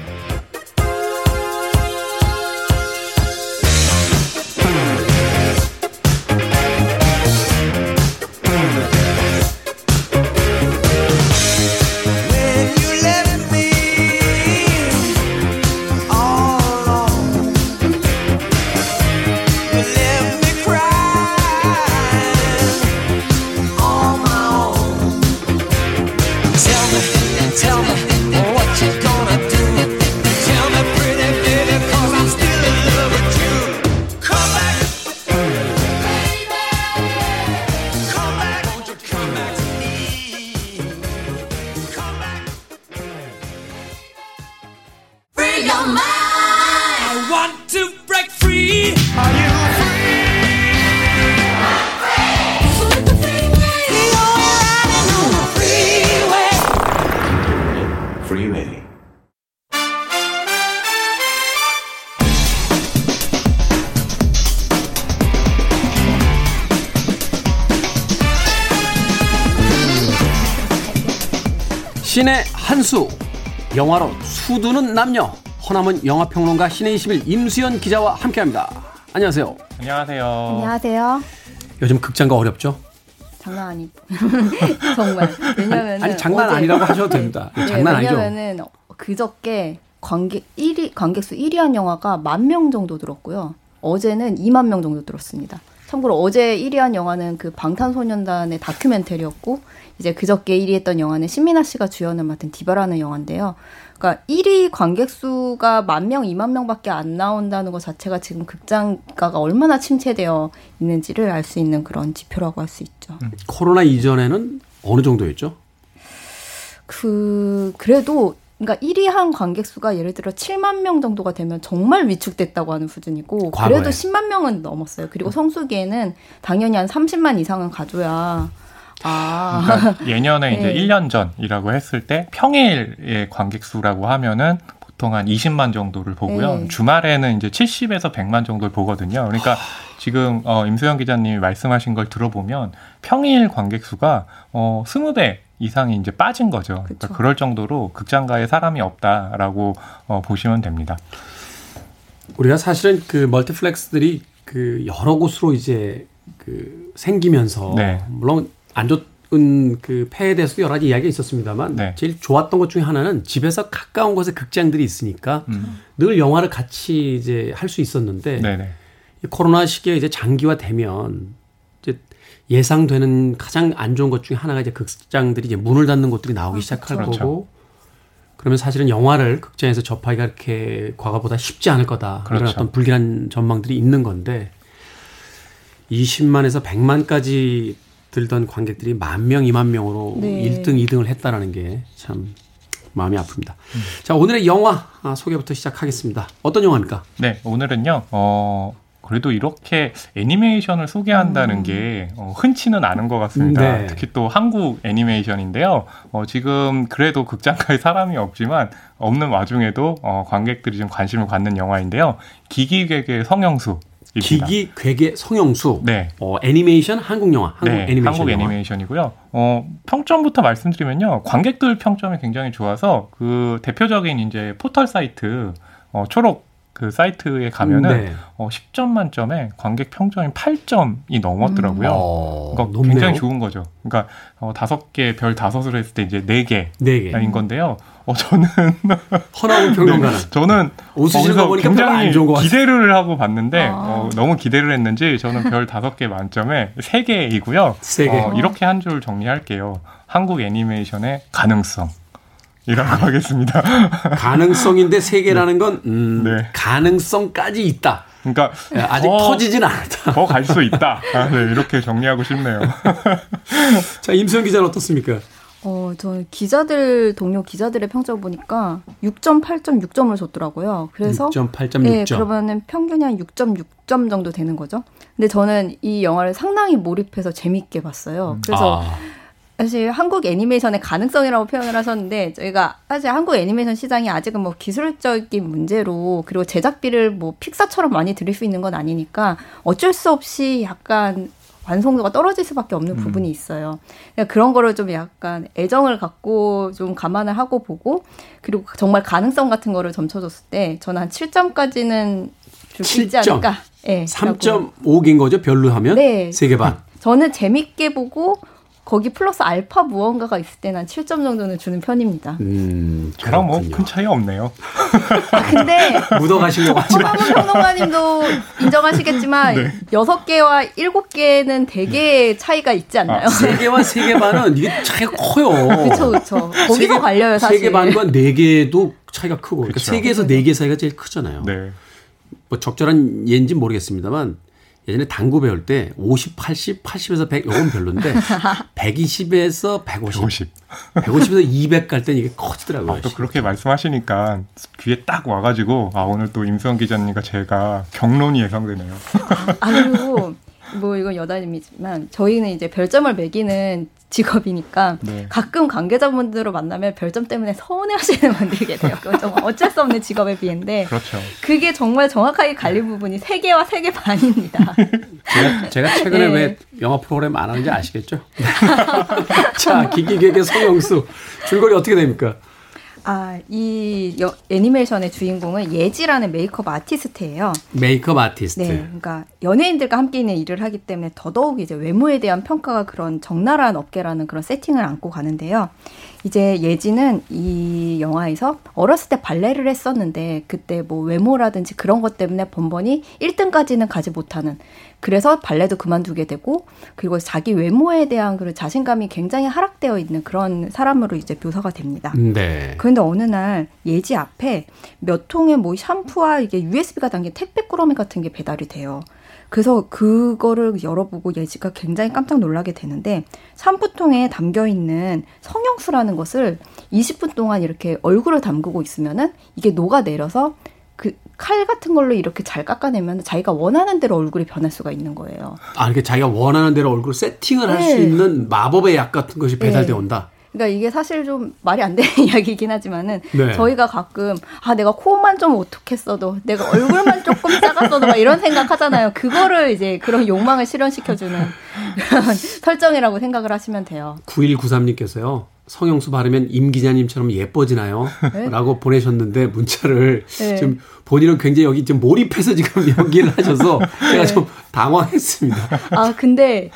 신의 한수. 영화로 수두는 남녀. 허남은 영화평론가 신의 21 임수연 기자와 함께합니다. 안녕하세요. 안녕하세요. 안녕하세요. 요즘 극장가 어렵죠? 장난 아니. [laughs] 정말. 왜냐면은 아니 장난 어제- 아니라고 하셔도 됩니다. 네, 장난 아니죠? 왜냐면은 그저께 관객 1위 관객 수 1위 한 영화가 만 명 정도 들었고요. 어제는 2만 명 정도 들었습니다. 참고로 어제 1위 한 영화는 그 방탄소년단의 다큐멘터리였고 이제 그저께 1위 했던 영화는 신민아 씨가 주연을 맡은 디바라는 영화인데요. 그러니까 1위 관객 수가 만 명, 2만 명밖에 안 나온다는 것 자체가 지금 극장가가 얼마나 침체되어 있는지를 알 수 있는 그런 지표라고 할 수 있죠. 코로나 이전에는 어느 정도였죠? 그 그래도 그러니까 1위 한 관객 수가 예를 들어 7만 명 정도가 되면 정말 위축됐다고 하는 수준이고 과거에. 그래도 10만 명은 넘었어요. 그리고 성수기에는 당연히 한 30만 이상은 가줘야 아 그러니까 예년에 이제 [laughs] 네. 1년 전이라고 했을 때 평일의 관객 수라고 하면은 보통 한 20만 정도를 보고요. 네. 주말에는 이제 70에서 100만 정도를 보거든요. 그러니까 지금 어, 임수영 기자님이 말씀하신 걸 들어보면 평일 관객 수가 어, 20배 이상이 이제 빠진 거죠. 그러니까. 그럴 정도로 극장가에 사람이 없다라고 어, 보시면 됩니다. 우리가 사실은 그 멀티플렉스들이 그 여러 곳으로 이제 그 생기면서 네. 물론 안 좋은 그 폐에 대해서도 여러 가지 이야기가 있었습니다만 네. 제일 좋았던 것 중에 하나는 집에서 가까운 곳에 극장들이 있으니까 음. 늘 영화를 같이 이제 할 수 있었는데 네네. 이 코로나 시기에 이제 장기화되면 이제 예상되는 가장 안 좋은 것 중에 하나가 이제 극장들이 이제 문을 닫는 곳들이 나오기 시작할 그렇죠. 거고 그러면 사실은 영화를 극장에서 접하기가 이렇게 과거보다 쉽지 않을 거다. 그렇죠. 어떤 불길한 전망들이 있는 건데 20만에서 100만까지 들던 관객들이 만 명, 2만 명으로 네. 1등, 2등을 했다라는 게 참 마음이 아픕니다. 자, 오늘의 영화 아, 소개부터 시작하겠습니다. 어떤 영화입니까? 네, 오늘은요, 어, 그래도 이렇게 애니메이션을 소개한다는 게 어, 흔치는 않은 것 같습니다. 네. 특히 또 한국 애니메이션인데요. 어, 지금 그래도 극장가에 사람이 없지만 없는 와중에도 어, 관객들이 좀 관심을 갖는 영화인데요. 기기괴괴 성형수. 기기 괴계 성형수. 네. 어, 애니메이션 한국 영화. 한국 네, 애니메이션 한국 영화. 애니메이션이고요. 어, 평점부터 말씀드리면요. 관객들 평점이 굉장히 좋아서 그 대표적인 이제 포털 사이트 어, 초록 그 사이트에 가면은 네. 어, 10점 만점에 관객 평점이 8점이 넘었더라고요. 어, 그러니까 높네요. 굉장히 좋은 거죠. 그러니까 어, 다섯 개별 다섯을 했을 때 이제 네 개인 네 개. 건데요. 어, 저는 [laughs] 허나운 평론가는 저는 웃으시는 거기서 거 보니까 별로 굉장히 안 좋은 것 같아요. 기대를 하고 봤는데 아. 어, 너무 기대를 했는지 저는 별 [laughs] 다섯 개 만점에 세 개이고요. 세 개. 어, 이렇게 한 줄 정리할게요. 한국 애니메이션의 가능성. 이라고 하겠습니다. [laughs] 가능성인데 세 개라는 건 음, 네. 가능성까지 있다. 그러니까 예, 아직 더- 터지진 않았다. 더 갈 수 있다. 아, 네, 이렇게 정리하고 싶네요. 자, 임수영 기자는 어떻습니까? 어, 저는 기자들, 동료 기자들의 평점 보니까 6.8점, 6점을 줬더라고요. 그래서. 6.8점, 네, 6점. 그러면은 평균이 한 6.6점 정도 되는 거죠. 근데 저는 이 영화를 상당히 몰입해서 재밌게 봤어요. 그래서 아, 사실 한국 애니메이션의 가능성이라고 표현을 하셨는데 저희가 사실 한국 애니메이션 시장이 아직은 뭐 기술적인 문제로 그리고 제작비를 뭐 픽사처럼 많이 들일 수 있는 건 아니니까 어쩔 수 없이 약간 완성도가 떨어질 수밖에 없는 부분이 있어요. 그러니까 그런 거를 좀 약간 애정을 갖고 좀 감안을 하고 보고 그리고 정말 가능성 같은 거를 점쳐줬을 때 저는 한 7점까지는 줄수 있지 7점. 않을까. 예. 라고. 3.5긴 거죠? 별로 하면? 네. 세개 반. 저는 재밌게 보고 거기 플러스 알파 무언가가 있을 때는 한 7점 정도는 주는 편입니다. 음, 그럼 뭐. 큰 차이 없네요. 아, 근데 [laughs] 묻어가시려고 하지 마. 허나문 평론가님도 인정하시겠지만 [laughs] 네. 여섯 개와 일곱 개는 되게 차이가 있지 않나요? 세 개와 세개 반은 이게 차이가 커요. 그렇죠, 그렇죠. 거기서 갈려요, 사실. 세개 반과 네 개도 차이가 크고. 그러니까 그쵸. 세 개에서 네개 사이가 제일 크잖아요. 네. 뭐 적절한 예인지 모르겠습니다만 예전에 당구 배울 때 50, 80, 80에서 100 요건 별론데 120에서 150, 150. 150에서 200 갈 땐 이게 커지더라고요. 아, 또 그렇게 말씀하시니까 귀에 딱 와가지고 아 오늘 또 임수영 기자님과 제가 경론이 예상되네요. [laughs] 아, 그리고 뭐 이건 여담이지만 저희는 이제 별점을 매기는 직업이니까 네. 가끔 관계자분들을 만나면 별점 때문에 서운해하시는 분들이 계세요. 그건 정말 어쩔 수 없는 직업의 비인데 그렇죠. 그게 정말 정확하게 갈린 부분이 세 개와 세 개 반입니다. 제가, 제가 최근에 네. 왜 영화 프로그램 안 하는지 아시겠죠? [laughs] 자, 기기계의 성형수. 줄거리 어떻게 됩니까? 아, 이 여- 애니메이션의 주인공은 예지라는 메이크업 아티스트예요. 메이크업 아티스트. 네, 그러니까 연예인들과 함께 있는 일을 하기 때문에 더더욱 이제 외모에 대한 평가가 그런 적나라한 업계라는 그런 세팅을 안고 가는데요. 이제 예지는 이 영화에서 어렸을 때 발레를 했었는데 그때 뭐 외모라든지 그런 것 때문에 번번이 1등까지는 가지 못하는 그래서 발레도 그만두게 되고 그리고 자기 외모에 대한 그런 자신감이 굉장히 하락되어 있는 그런 사람으로 이제 묘사가 됩니다. 네. 그런데 어느 날 예지 앞에 몇 통의 뭐 샴푸와 이게 USB가 담긴 택배 꾸러미 같은 게 배달이 돼요. 그래서 그거를 열어보고 예지가 굉장히 깜짝 놀라게 되는데 샴푸통에 담겨 있는 성형수라는 것을 20분 동안 이렇게 얼굴을 담그고 있으면은 이게 녹아 내려서 그 칼 같은 걸로 이렇게 잘 깎아내면 자기가 원하는 대로 얼굴이 변할 수가 있는 거예요. 아, 이렇게 자기가 원하는 대로 얼굴 세팅을 할수 네. 있는 마법의 약 같은 것이 배달돼 네. 온다. 그러니까 이게 사실 좀 말이 안 되는 [laughs] 이야기이긴 하지만은 네. 저희가 가끔 아 내가 코만 좀 오똑했어도 내가 얼굴만 조금 작았어도 막 이런 생각하잖아요. 그거를 이제 그런 욕망을 실현시켜주는 [laughs] 설정이라고 생각을 하시면 돼요. 9193님께서요. 성형수 바르면 임 기자님처럼 예뻐지나요? 네? 라고 보내셨는데 문자를 네. 지금 본인은 굉장히 여기 좀 몰입해서 지금 [laughs] 연기를 하셔서 제가 네. 좀 당황했습니다. 아 근데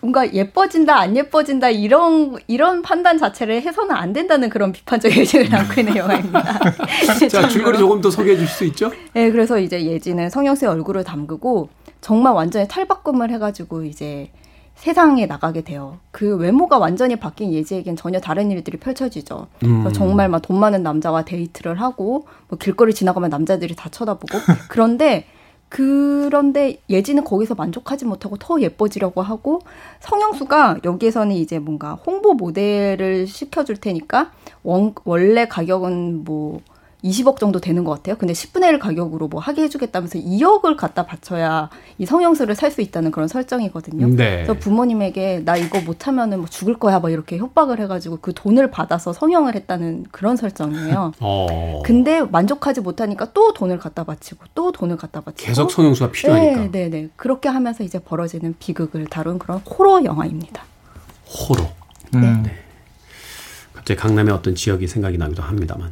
뭔가 예뻐진다 안 예뻐진다 이런 이런 판단 자체를 해서는 안 된다는 그런 비판적 의식을 담고 있는 영화입니다. [laughs] 자, 줄거리 [laughs] 조금 더 소개해 주실 수 있죠? 네, 그래서 이제 예지는 성형수의 얼굴을 담그고 정말 완전히 탈바꿈을 해가지고 이제 세상에 나가게 돼요. 그 외모가 완전히 바뀐 예지에겐 전혀 다른 일들이 펼쳐지죠. 음. 정말 막 돈 많은 남자와 데이트를 하고 뭐 길거리 지나가면 남자들이 다 쳐다보고 그런데 그런데 예지는 거기서 만족하지 못하고 더 예뻐지려고 하고 성형수가 여기에서는 이제 뭔가 홍보 모델을 시켜줄 테니까 원, 원래 가격은 뭐 20억 정도 되는 것 같아요. 근데 10분의 1 가격으로 뭐 하게 해주겠다면서 2억을 갖다 바쳐야 이 성형수를 살 수 있다는 그런 설정이거든요. 네. 그래서 부모님에게 나 이거 못하면은 뭐 죽을 거야 막 이렇게 협박을 해가지고 그 돈을 받아서 성형을 했다는 그런 설정이에요. [laughs] 어. 근데 만족하지 못하니까 또 돈을 갖다 바치고 또 돈을 갖다 바치고 계속 성형수가 필요하니까. 네, 네, 네. 그렇게 하면서 이제 벌어지는 비극을 다룬 그런 호러 영화입니다. 호로. 음. 갑자기 강남의 어떤 지역이 생각이 나기도 합니다만.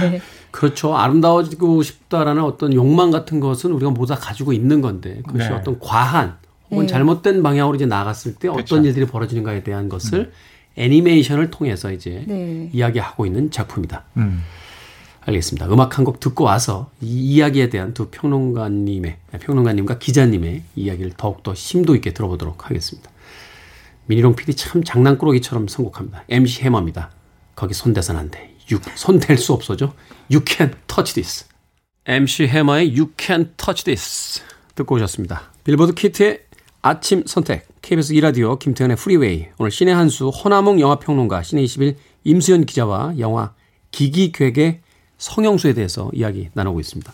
네. [laughs] 그렇죠. 아름다워지고 싶다라는 어떤 욕망 같은 것은 우리가 모두 다 가지고 있는 건데 그것이 네. 어떤 과한 혹은 네. 잘못된 방향으로 이제 나갔을 때 그렇죠. 어떤 일들이 벌어지는가에 대한 것을 애니메이션을 통해서 이제 네. 이야기하고 있는 작품이다. 음. 알겠습니다. 음악 한 곡 듣고 와서 이 이야기에 대한 두 평론가님의 평론가님과 기자님의 이야기를 더욱더 심도 있게 들어보도록 하겠습니다. 미니롱 PD 참 장난꾸러기처럼 선곡합니다. MC 해머입니다. 거기 손대선 안 돼. 손댈 수 없어죠. You can touch this. MC 해머의 You can touch this 듣고 오셨습니다. 빌보드 키트의 아침 선택 KBS 2라디오 김태훈의 Freeway 오늘 신의 한수 허남웅 영화평론가 씨네21 임수연 기자와 영화 기기괴괴 성형수에 대해서 이야기 나누고 있습니다.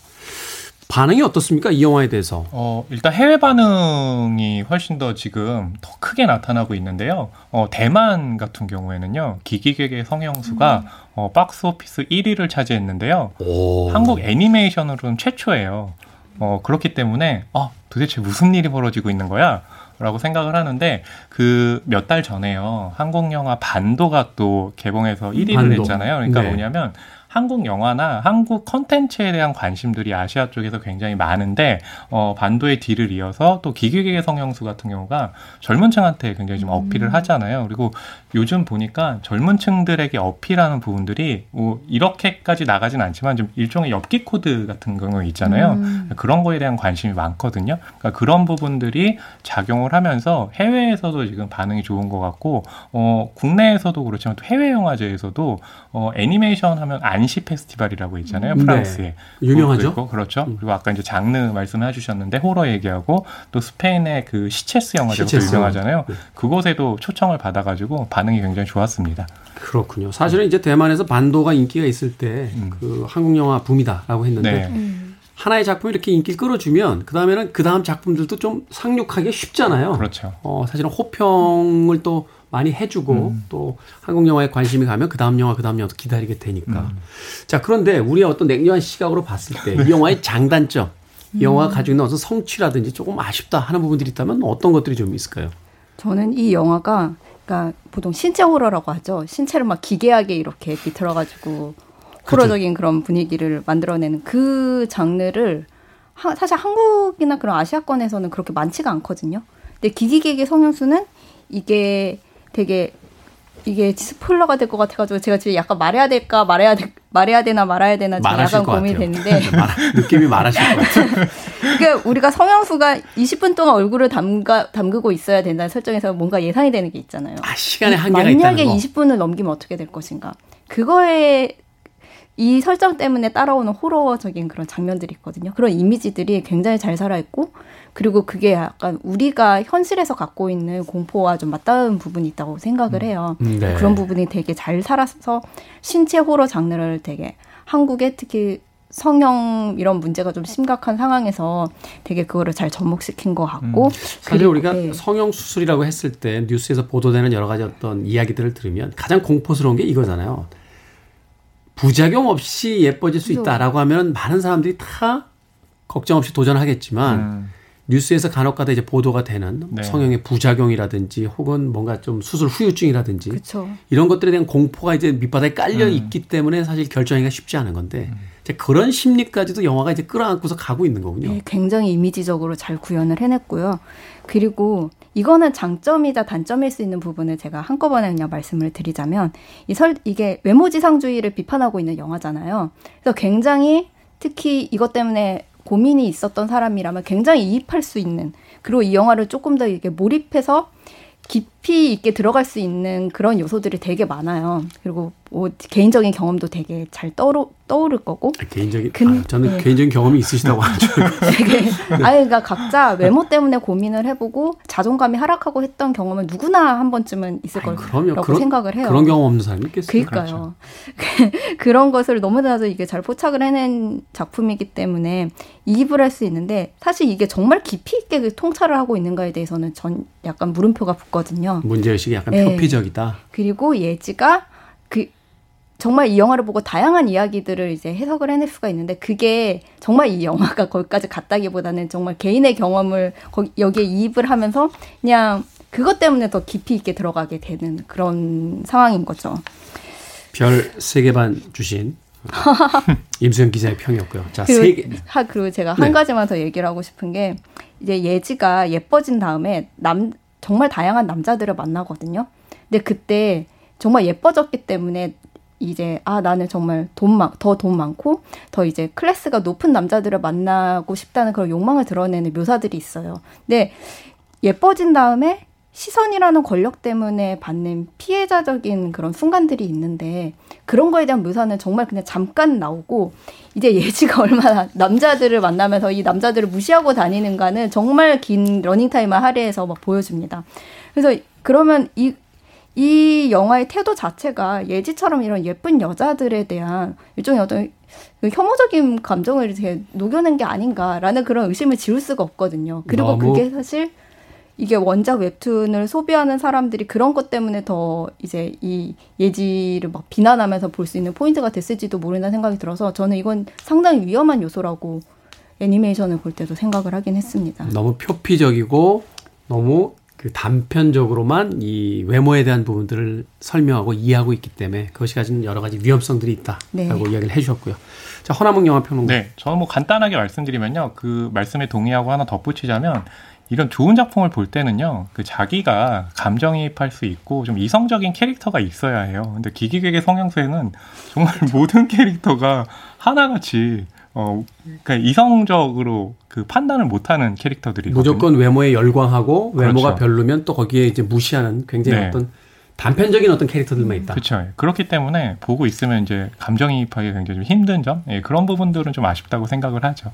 반응이 어떻습니까? 이 영화에 대해서. 어, 일단 해외 반응이 훨씬 더 지금 더 크게 나타나고 있는데요. 어, 대만 같은 경우에는요, 기기괴괴 성형수가 어, 박스 오피스 1위를 차지했는데요. 오. 한국 애니메이션으로는 최초예요. 어, 그렇기 때문에, 어, 도대체 무슨 일이 벌어지고 있는 거야? 라고 생각을 하는데 그 몇 달 전에요. 한국 영화 반도가 또 개봉해서 1위를 반도. 했잖아요. 그러니까 네. 뭐냐면 한국 영화나 한국 컨텐츠에 대한 관심들이 아시아 쪽에서 굉장히 많은데 어, 반도의 뒤를 이어서 또 기기괴괴 성형수 같은 경우가 젊은 층한테 굉장히 좀 어필을 하잖아요. 그리고 요즘 보니까 젊은 층들에게 어필하는 부분들이 뭐 이렇게까지 나가진 않지만 좀 일종의 엽기 코드 같은 경우 있잖아요. 음. 그런 거에 대한 관심이 많거든요. 그러니까 그런 부분들이 작용을 하면서 해외에서도 지금 반응이 좋은 것 같고, 어, 국내에서도 그렇지만 또 해외 영화제에서도 어, 애니메이션 하면 안시 페스티벌이라고 있잖아요. 네. 프랑스에. 유명하죠? 그것도 있고, 그렇죠. 그리고 아까 이제 장르 말씀해 주셨는데 호러 얘기하고 또 스페인의 그 시체스 영화제가 또 시체스. 유명하잖아요. 네. 그곳에도 초청을 받아 가지고 반응이 굉장히 좋았습니다. 그렇군요. 사실은 이제 대만에서 반도가 인기가 있을 때 음. 그 한국 영화 붐이다라고 했는데 네. 음. 하나의 작품이 이렇게 인기를 끌어주면 그 다음에는 그 다음 작품들도 좀 상륙하기 쉽잖아요. 그렇죠. 어, 사실은 호평을 또 많이 해주고 음. 또 한국 영화에 관심이 가면 그 다음 영화 그 다음 영화도 기다리게 되니까. 음. 자 그런데 우리의 어떤 냉정한 시각으로 봤을 때 이 영화의 장단점, 이 영화가 가지고 있는 어떤 성취라든지 조금 아쉽다 하는 부분들이 있다면 어떤 것들이 좀 있을까요? 저는 이 영화가 그러니까 보통 신체 호러라고 하죠. 신체를 막 기괴하게 이렇게 비틀어가지고 호러적인 그런 분위기를 만들어내는 그 장르를 하- 사실 한국이나 그런 아시아권에서는 그렇게 많지가 않거든요. 근데 기기계의 성형수는 이게 되게 이게 스포일러가 될 것 같아가지고 제가 지금 약간 말해야 될까 말해야 될 말해야 되나 말아야 되나 지금 약간 것 고민이 [laughs] 말- 느낌이 말하실 것 같아요. [laughs] 그러니까 우리가 성형수가 20분 동안 얼굴을 담가, 담그고 있어야 된다는 설정에서 뭔가 예상이 되는 게 있잖아요. 아, 시간의 이- 한계가 만약에 있다는 거. 20분을 넘기면 어떻게 될 것인가. 그거에 이 설정 때문에 따라오는 호러적인 그런 장면들이 있거든요. 그런 이미지들이 굉장히 잘 살아있고, 그리고 그게 약간 우리가 현실에서 갖고 있는 공포와 좀 맞닿은 부분이 있다고 생각을 해요. 음, 네. 그런 부분이 되게 잘 살아서 신체 호러 장르를 되게 한국에 특히 성형 이런 문제가 좀 심각한 상황에서 되게 그거를 잘 접목시킨 것 같고 사실 그리고- 우리가 네. 성형 수술이라고 했을 때 뉴스에서 보도되는 여러 가지 어떤 이야기들을 들으면 가장 공포스러운 게 이거잖아요. 부작용 없이 예뻐질 수 그죠. 있다라고 하면 많은 사람들이 다 걱정 없이 도전하겠지만 음. 뉴스에서 간혹가다 이제 보도가 되는 네. 성형의 부작용이라든지 혹은 뭔가 좀 수술 후유증이라든지 그렇죠. 이런 것들에 대한 공포가 이제 밑바닥에 깔려 음. 있기 때문에 사실 결정하기가 쉽지 않은 건데 이제 그런 심리까지도 영화가 이제 끌어안고서 가고 있는 거군요. 네, 굉장히 이미지적으로 잘 구현을 해냈고요. 그리고 이거는 장점이자 단점일 수 있는 부분을 제가 한꺼번에 그냥 말씀을 드리자면 이 설, 이게 외모지상주의를 비판하고 있는 영화잖아요. 그래서 굉장히 특히 이것 때문에 고민이 있었던 사람이라면 굉장히 이입할 수 있는 그리고 이 영화를 조금 더 이게 몰입해서 깊이 있게 들어갈 수 있는 그런 요소들이 되게 많아요. 그리고 뭐 개인적인 경험도 되게 잘 떠오르, 떠오를 거고 개인적인 근- 아, 저는 네. 개인적인 경험이 있으시다고 하죠. [laughs] 되게 아니 그러니까 각자 외모 때문에 고민을 해보고 자존감이 하락하고 했던 경험은 누구나 한 번쯤은 있을 아니, 거라고 생각을 해요. 그런 경험 없는 사람이 있겠어요. 그러니까요. [laughs] 그런 것을 너무나도 이게 잘 포착을 해낸 작품이기 때문에 이입을 할 수 있는데 사실 이게 정말 깊이 있게 그 통찰을 하고 있는가에 대해서는 전 약간 물음표가 붙거든요. 문제의식이 약간 네. 표피적이다. 그리고 예지가 그 정말 이 영화를 보고 다양한 이야기들을 이제 해석을 해낼 수가 있는데 그게 정말 이 영화가 거기까지 갔다기보다는 정말 개인의 경험을 거기, 여기에 이입을 하면서 그냥 그것 때문에 더 깊이 있게 들어가게 되는 그런 상황인 거죠. 별 세개반 주신 [laughs] 임수영 기자의 평이었고요. 자, 그리고, 세 개. 하, 그리고 제가 네. 한 가지만 더 얘기를 하고 싶은 게 이제 예지가 예뻐진 다음에 남 정말 다양한 남자들을 만나거든요. 근데 그때 정말 예뻐졌기 때문에 이제 아 나는 정말 돈더 돈 많고 더 이제 클래스가 높은 남자들을 만나고 싶다는 그런 욕망을 드러내는 묘사들이 있어요. 근데 예뻐진 다음에 시선이라는 권력 때문에 받는 피해자적인 그런 순간들이 있는데 그런 거에 대한 묘사는 정말 그냥 잠깐 나오고 이제 예지가 [laughs] 얼마나 남자들을 만나면서 이 남자들을 무시하고 다니는가는 정말 긴 러닝타임을 할애해서 막 보여줍니다. 그래서 그러면 이, 이 영화의 태도 자체가 예지처럼 이런 예쁜 여자들에 대한 일종의 어떤 그 혐오적인 감정을 이렇게 녹여낸 게 아닌가라는 그런 의심을 지울 수가 없거든요. 그리고 너무- 그게 사실 이게 원작 웹툰을 소비하는 사람들이 그런 것 때문에 더 이제 이 예지를 막 비난하면서 볼 수 있는 포인트가 됐을지도 모른다는 생각이 들어서 저는 이건 상당히 위험한 요소라고 애니메이션을 볼 때도 생각을 하긴 했습니다. 너무 표피적이고 너무 그 단편적으로만 이 외모에 대한 부분들을 설명하고 이해하고 있기 때문에 그것이 가진 여러 가지 위험성들이 있다라고 네. 이야기를 해주셨고요. 자 허남웅 영화 평론가. 네, 저는 뭐 간단하게 말씀드리면요. 그 말씀에 동의하고 하나 덧붙이자면 이런 좋은 작품을 볼 때는요. 그 자기가 감정이입할 수 있고 좀 이성적인 캐릭터가 있어야 해요. 근데 기기계의 성형수에는 정말 모든 캐릭터가 하나같이 어 그러니까 이성적으로 그 판단을 못하는 캐릭터들이 무조건 외모에 열광하고 외모가 그렇죠. 별로면 또 거기에 이제 무시하는 굉장히 네. 어떤 단편적인 어떤 캐릭터들만 있다. 그렇죠. 그렇기 때문에 보고 있으면 이제 감정이입하기 굉장히 좀 힘든 점, 예, 그런 부분들은 좀 아쉽다고 생각을 하죠.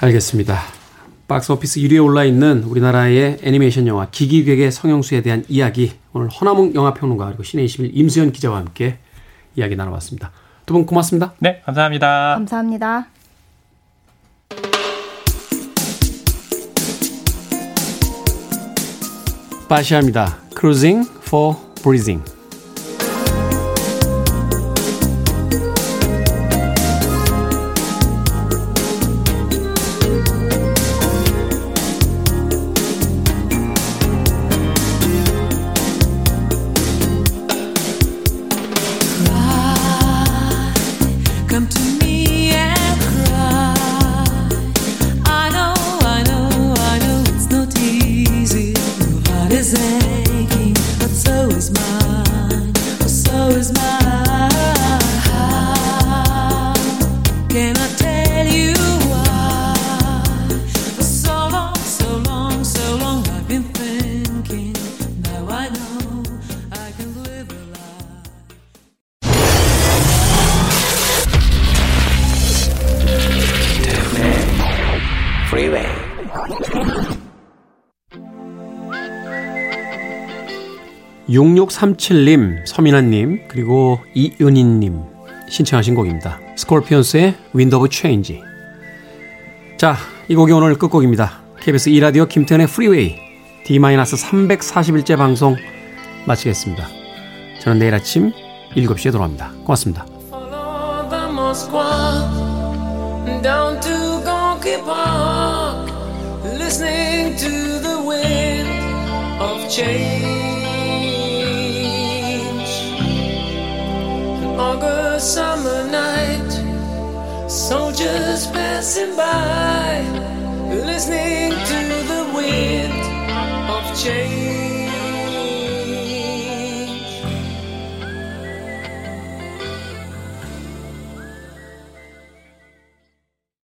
알겠습니다. 박스 오피스 1위에 올라 있는 우리나라의 애니메이션 영화 기기괴의 성형수에 대한 이야기 오늘 허남웅 영화평론가 그리고 신의 21 임수연 기자와 함께 이야기 나눠봤습니다. 두 분 고맙습니다. 네, 감사합니다. 감사합니다. 바시아입니다. Cruising for Breathing. 6637님, 서민아님, 그리고 이은희님 신청하신 곡입니다. Scorpions의 Wind of Change. 자, 이 곡이 오늘 끝곡입니다. KBS 2라디오 김태훈의 Freeway D-341째 방송 마치겠습니다. 저는 내일 아침 7시에 돌아옵니다. 고맙습니다. Down to Gorky Park, listening to the wind of change. Summer night, soldiers passing by, listening to the wind of change.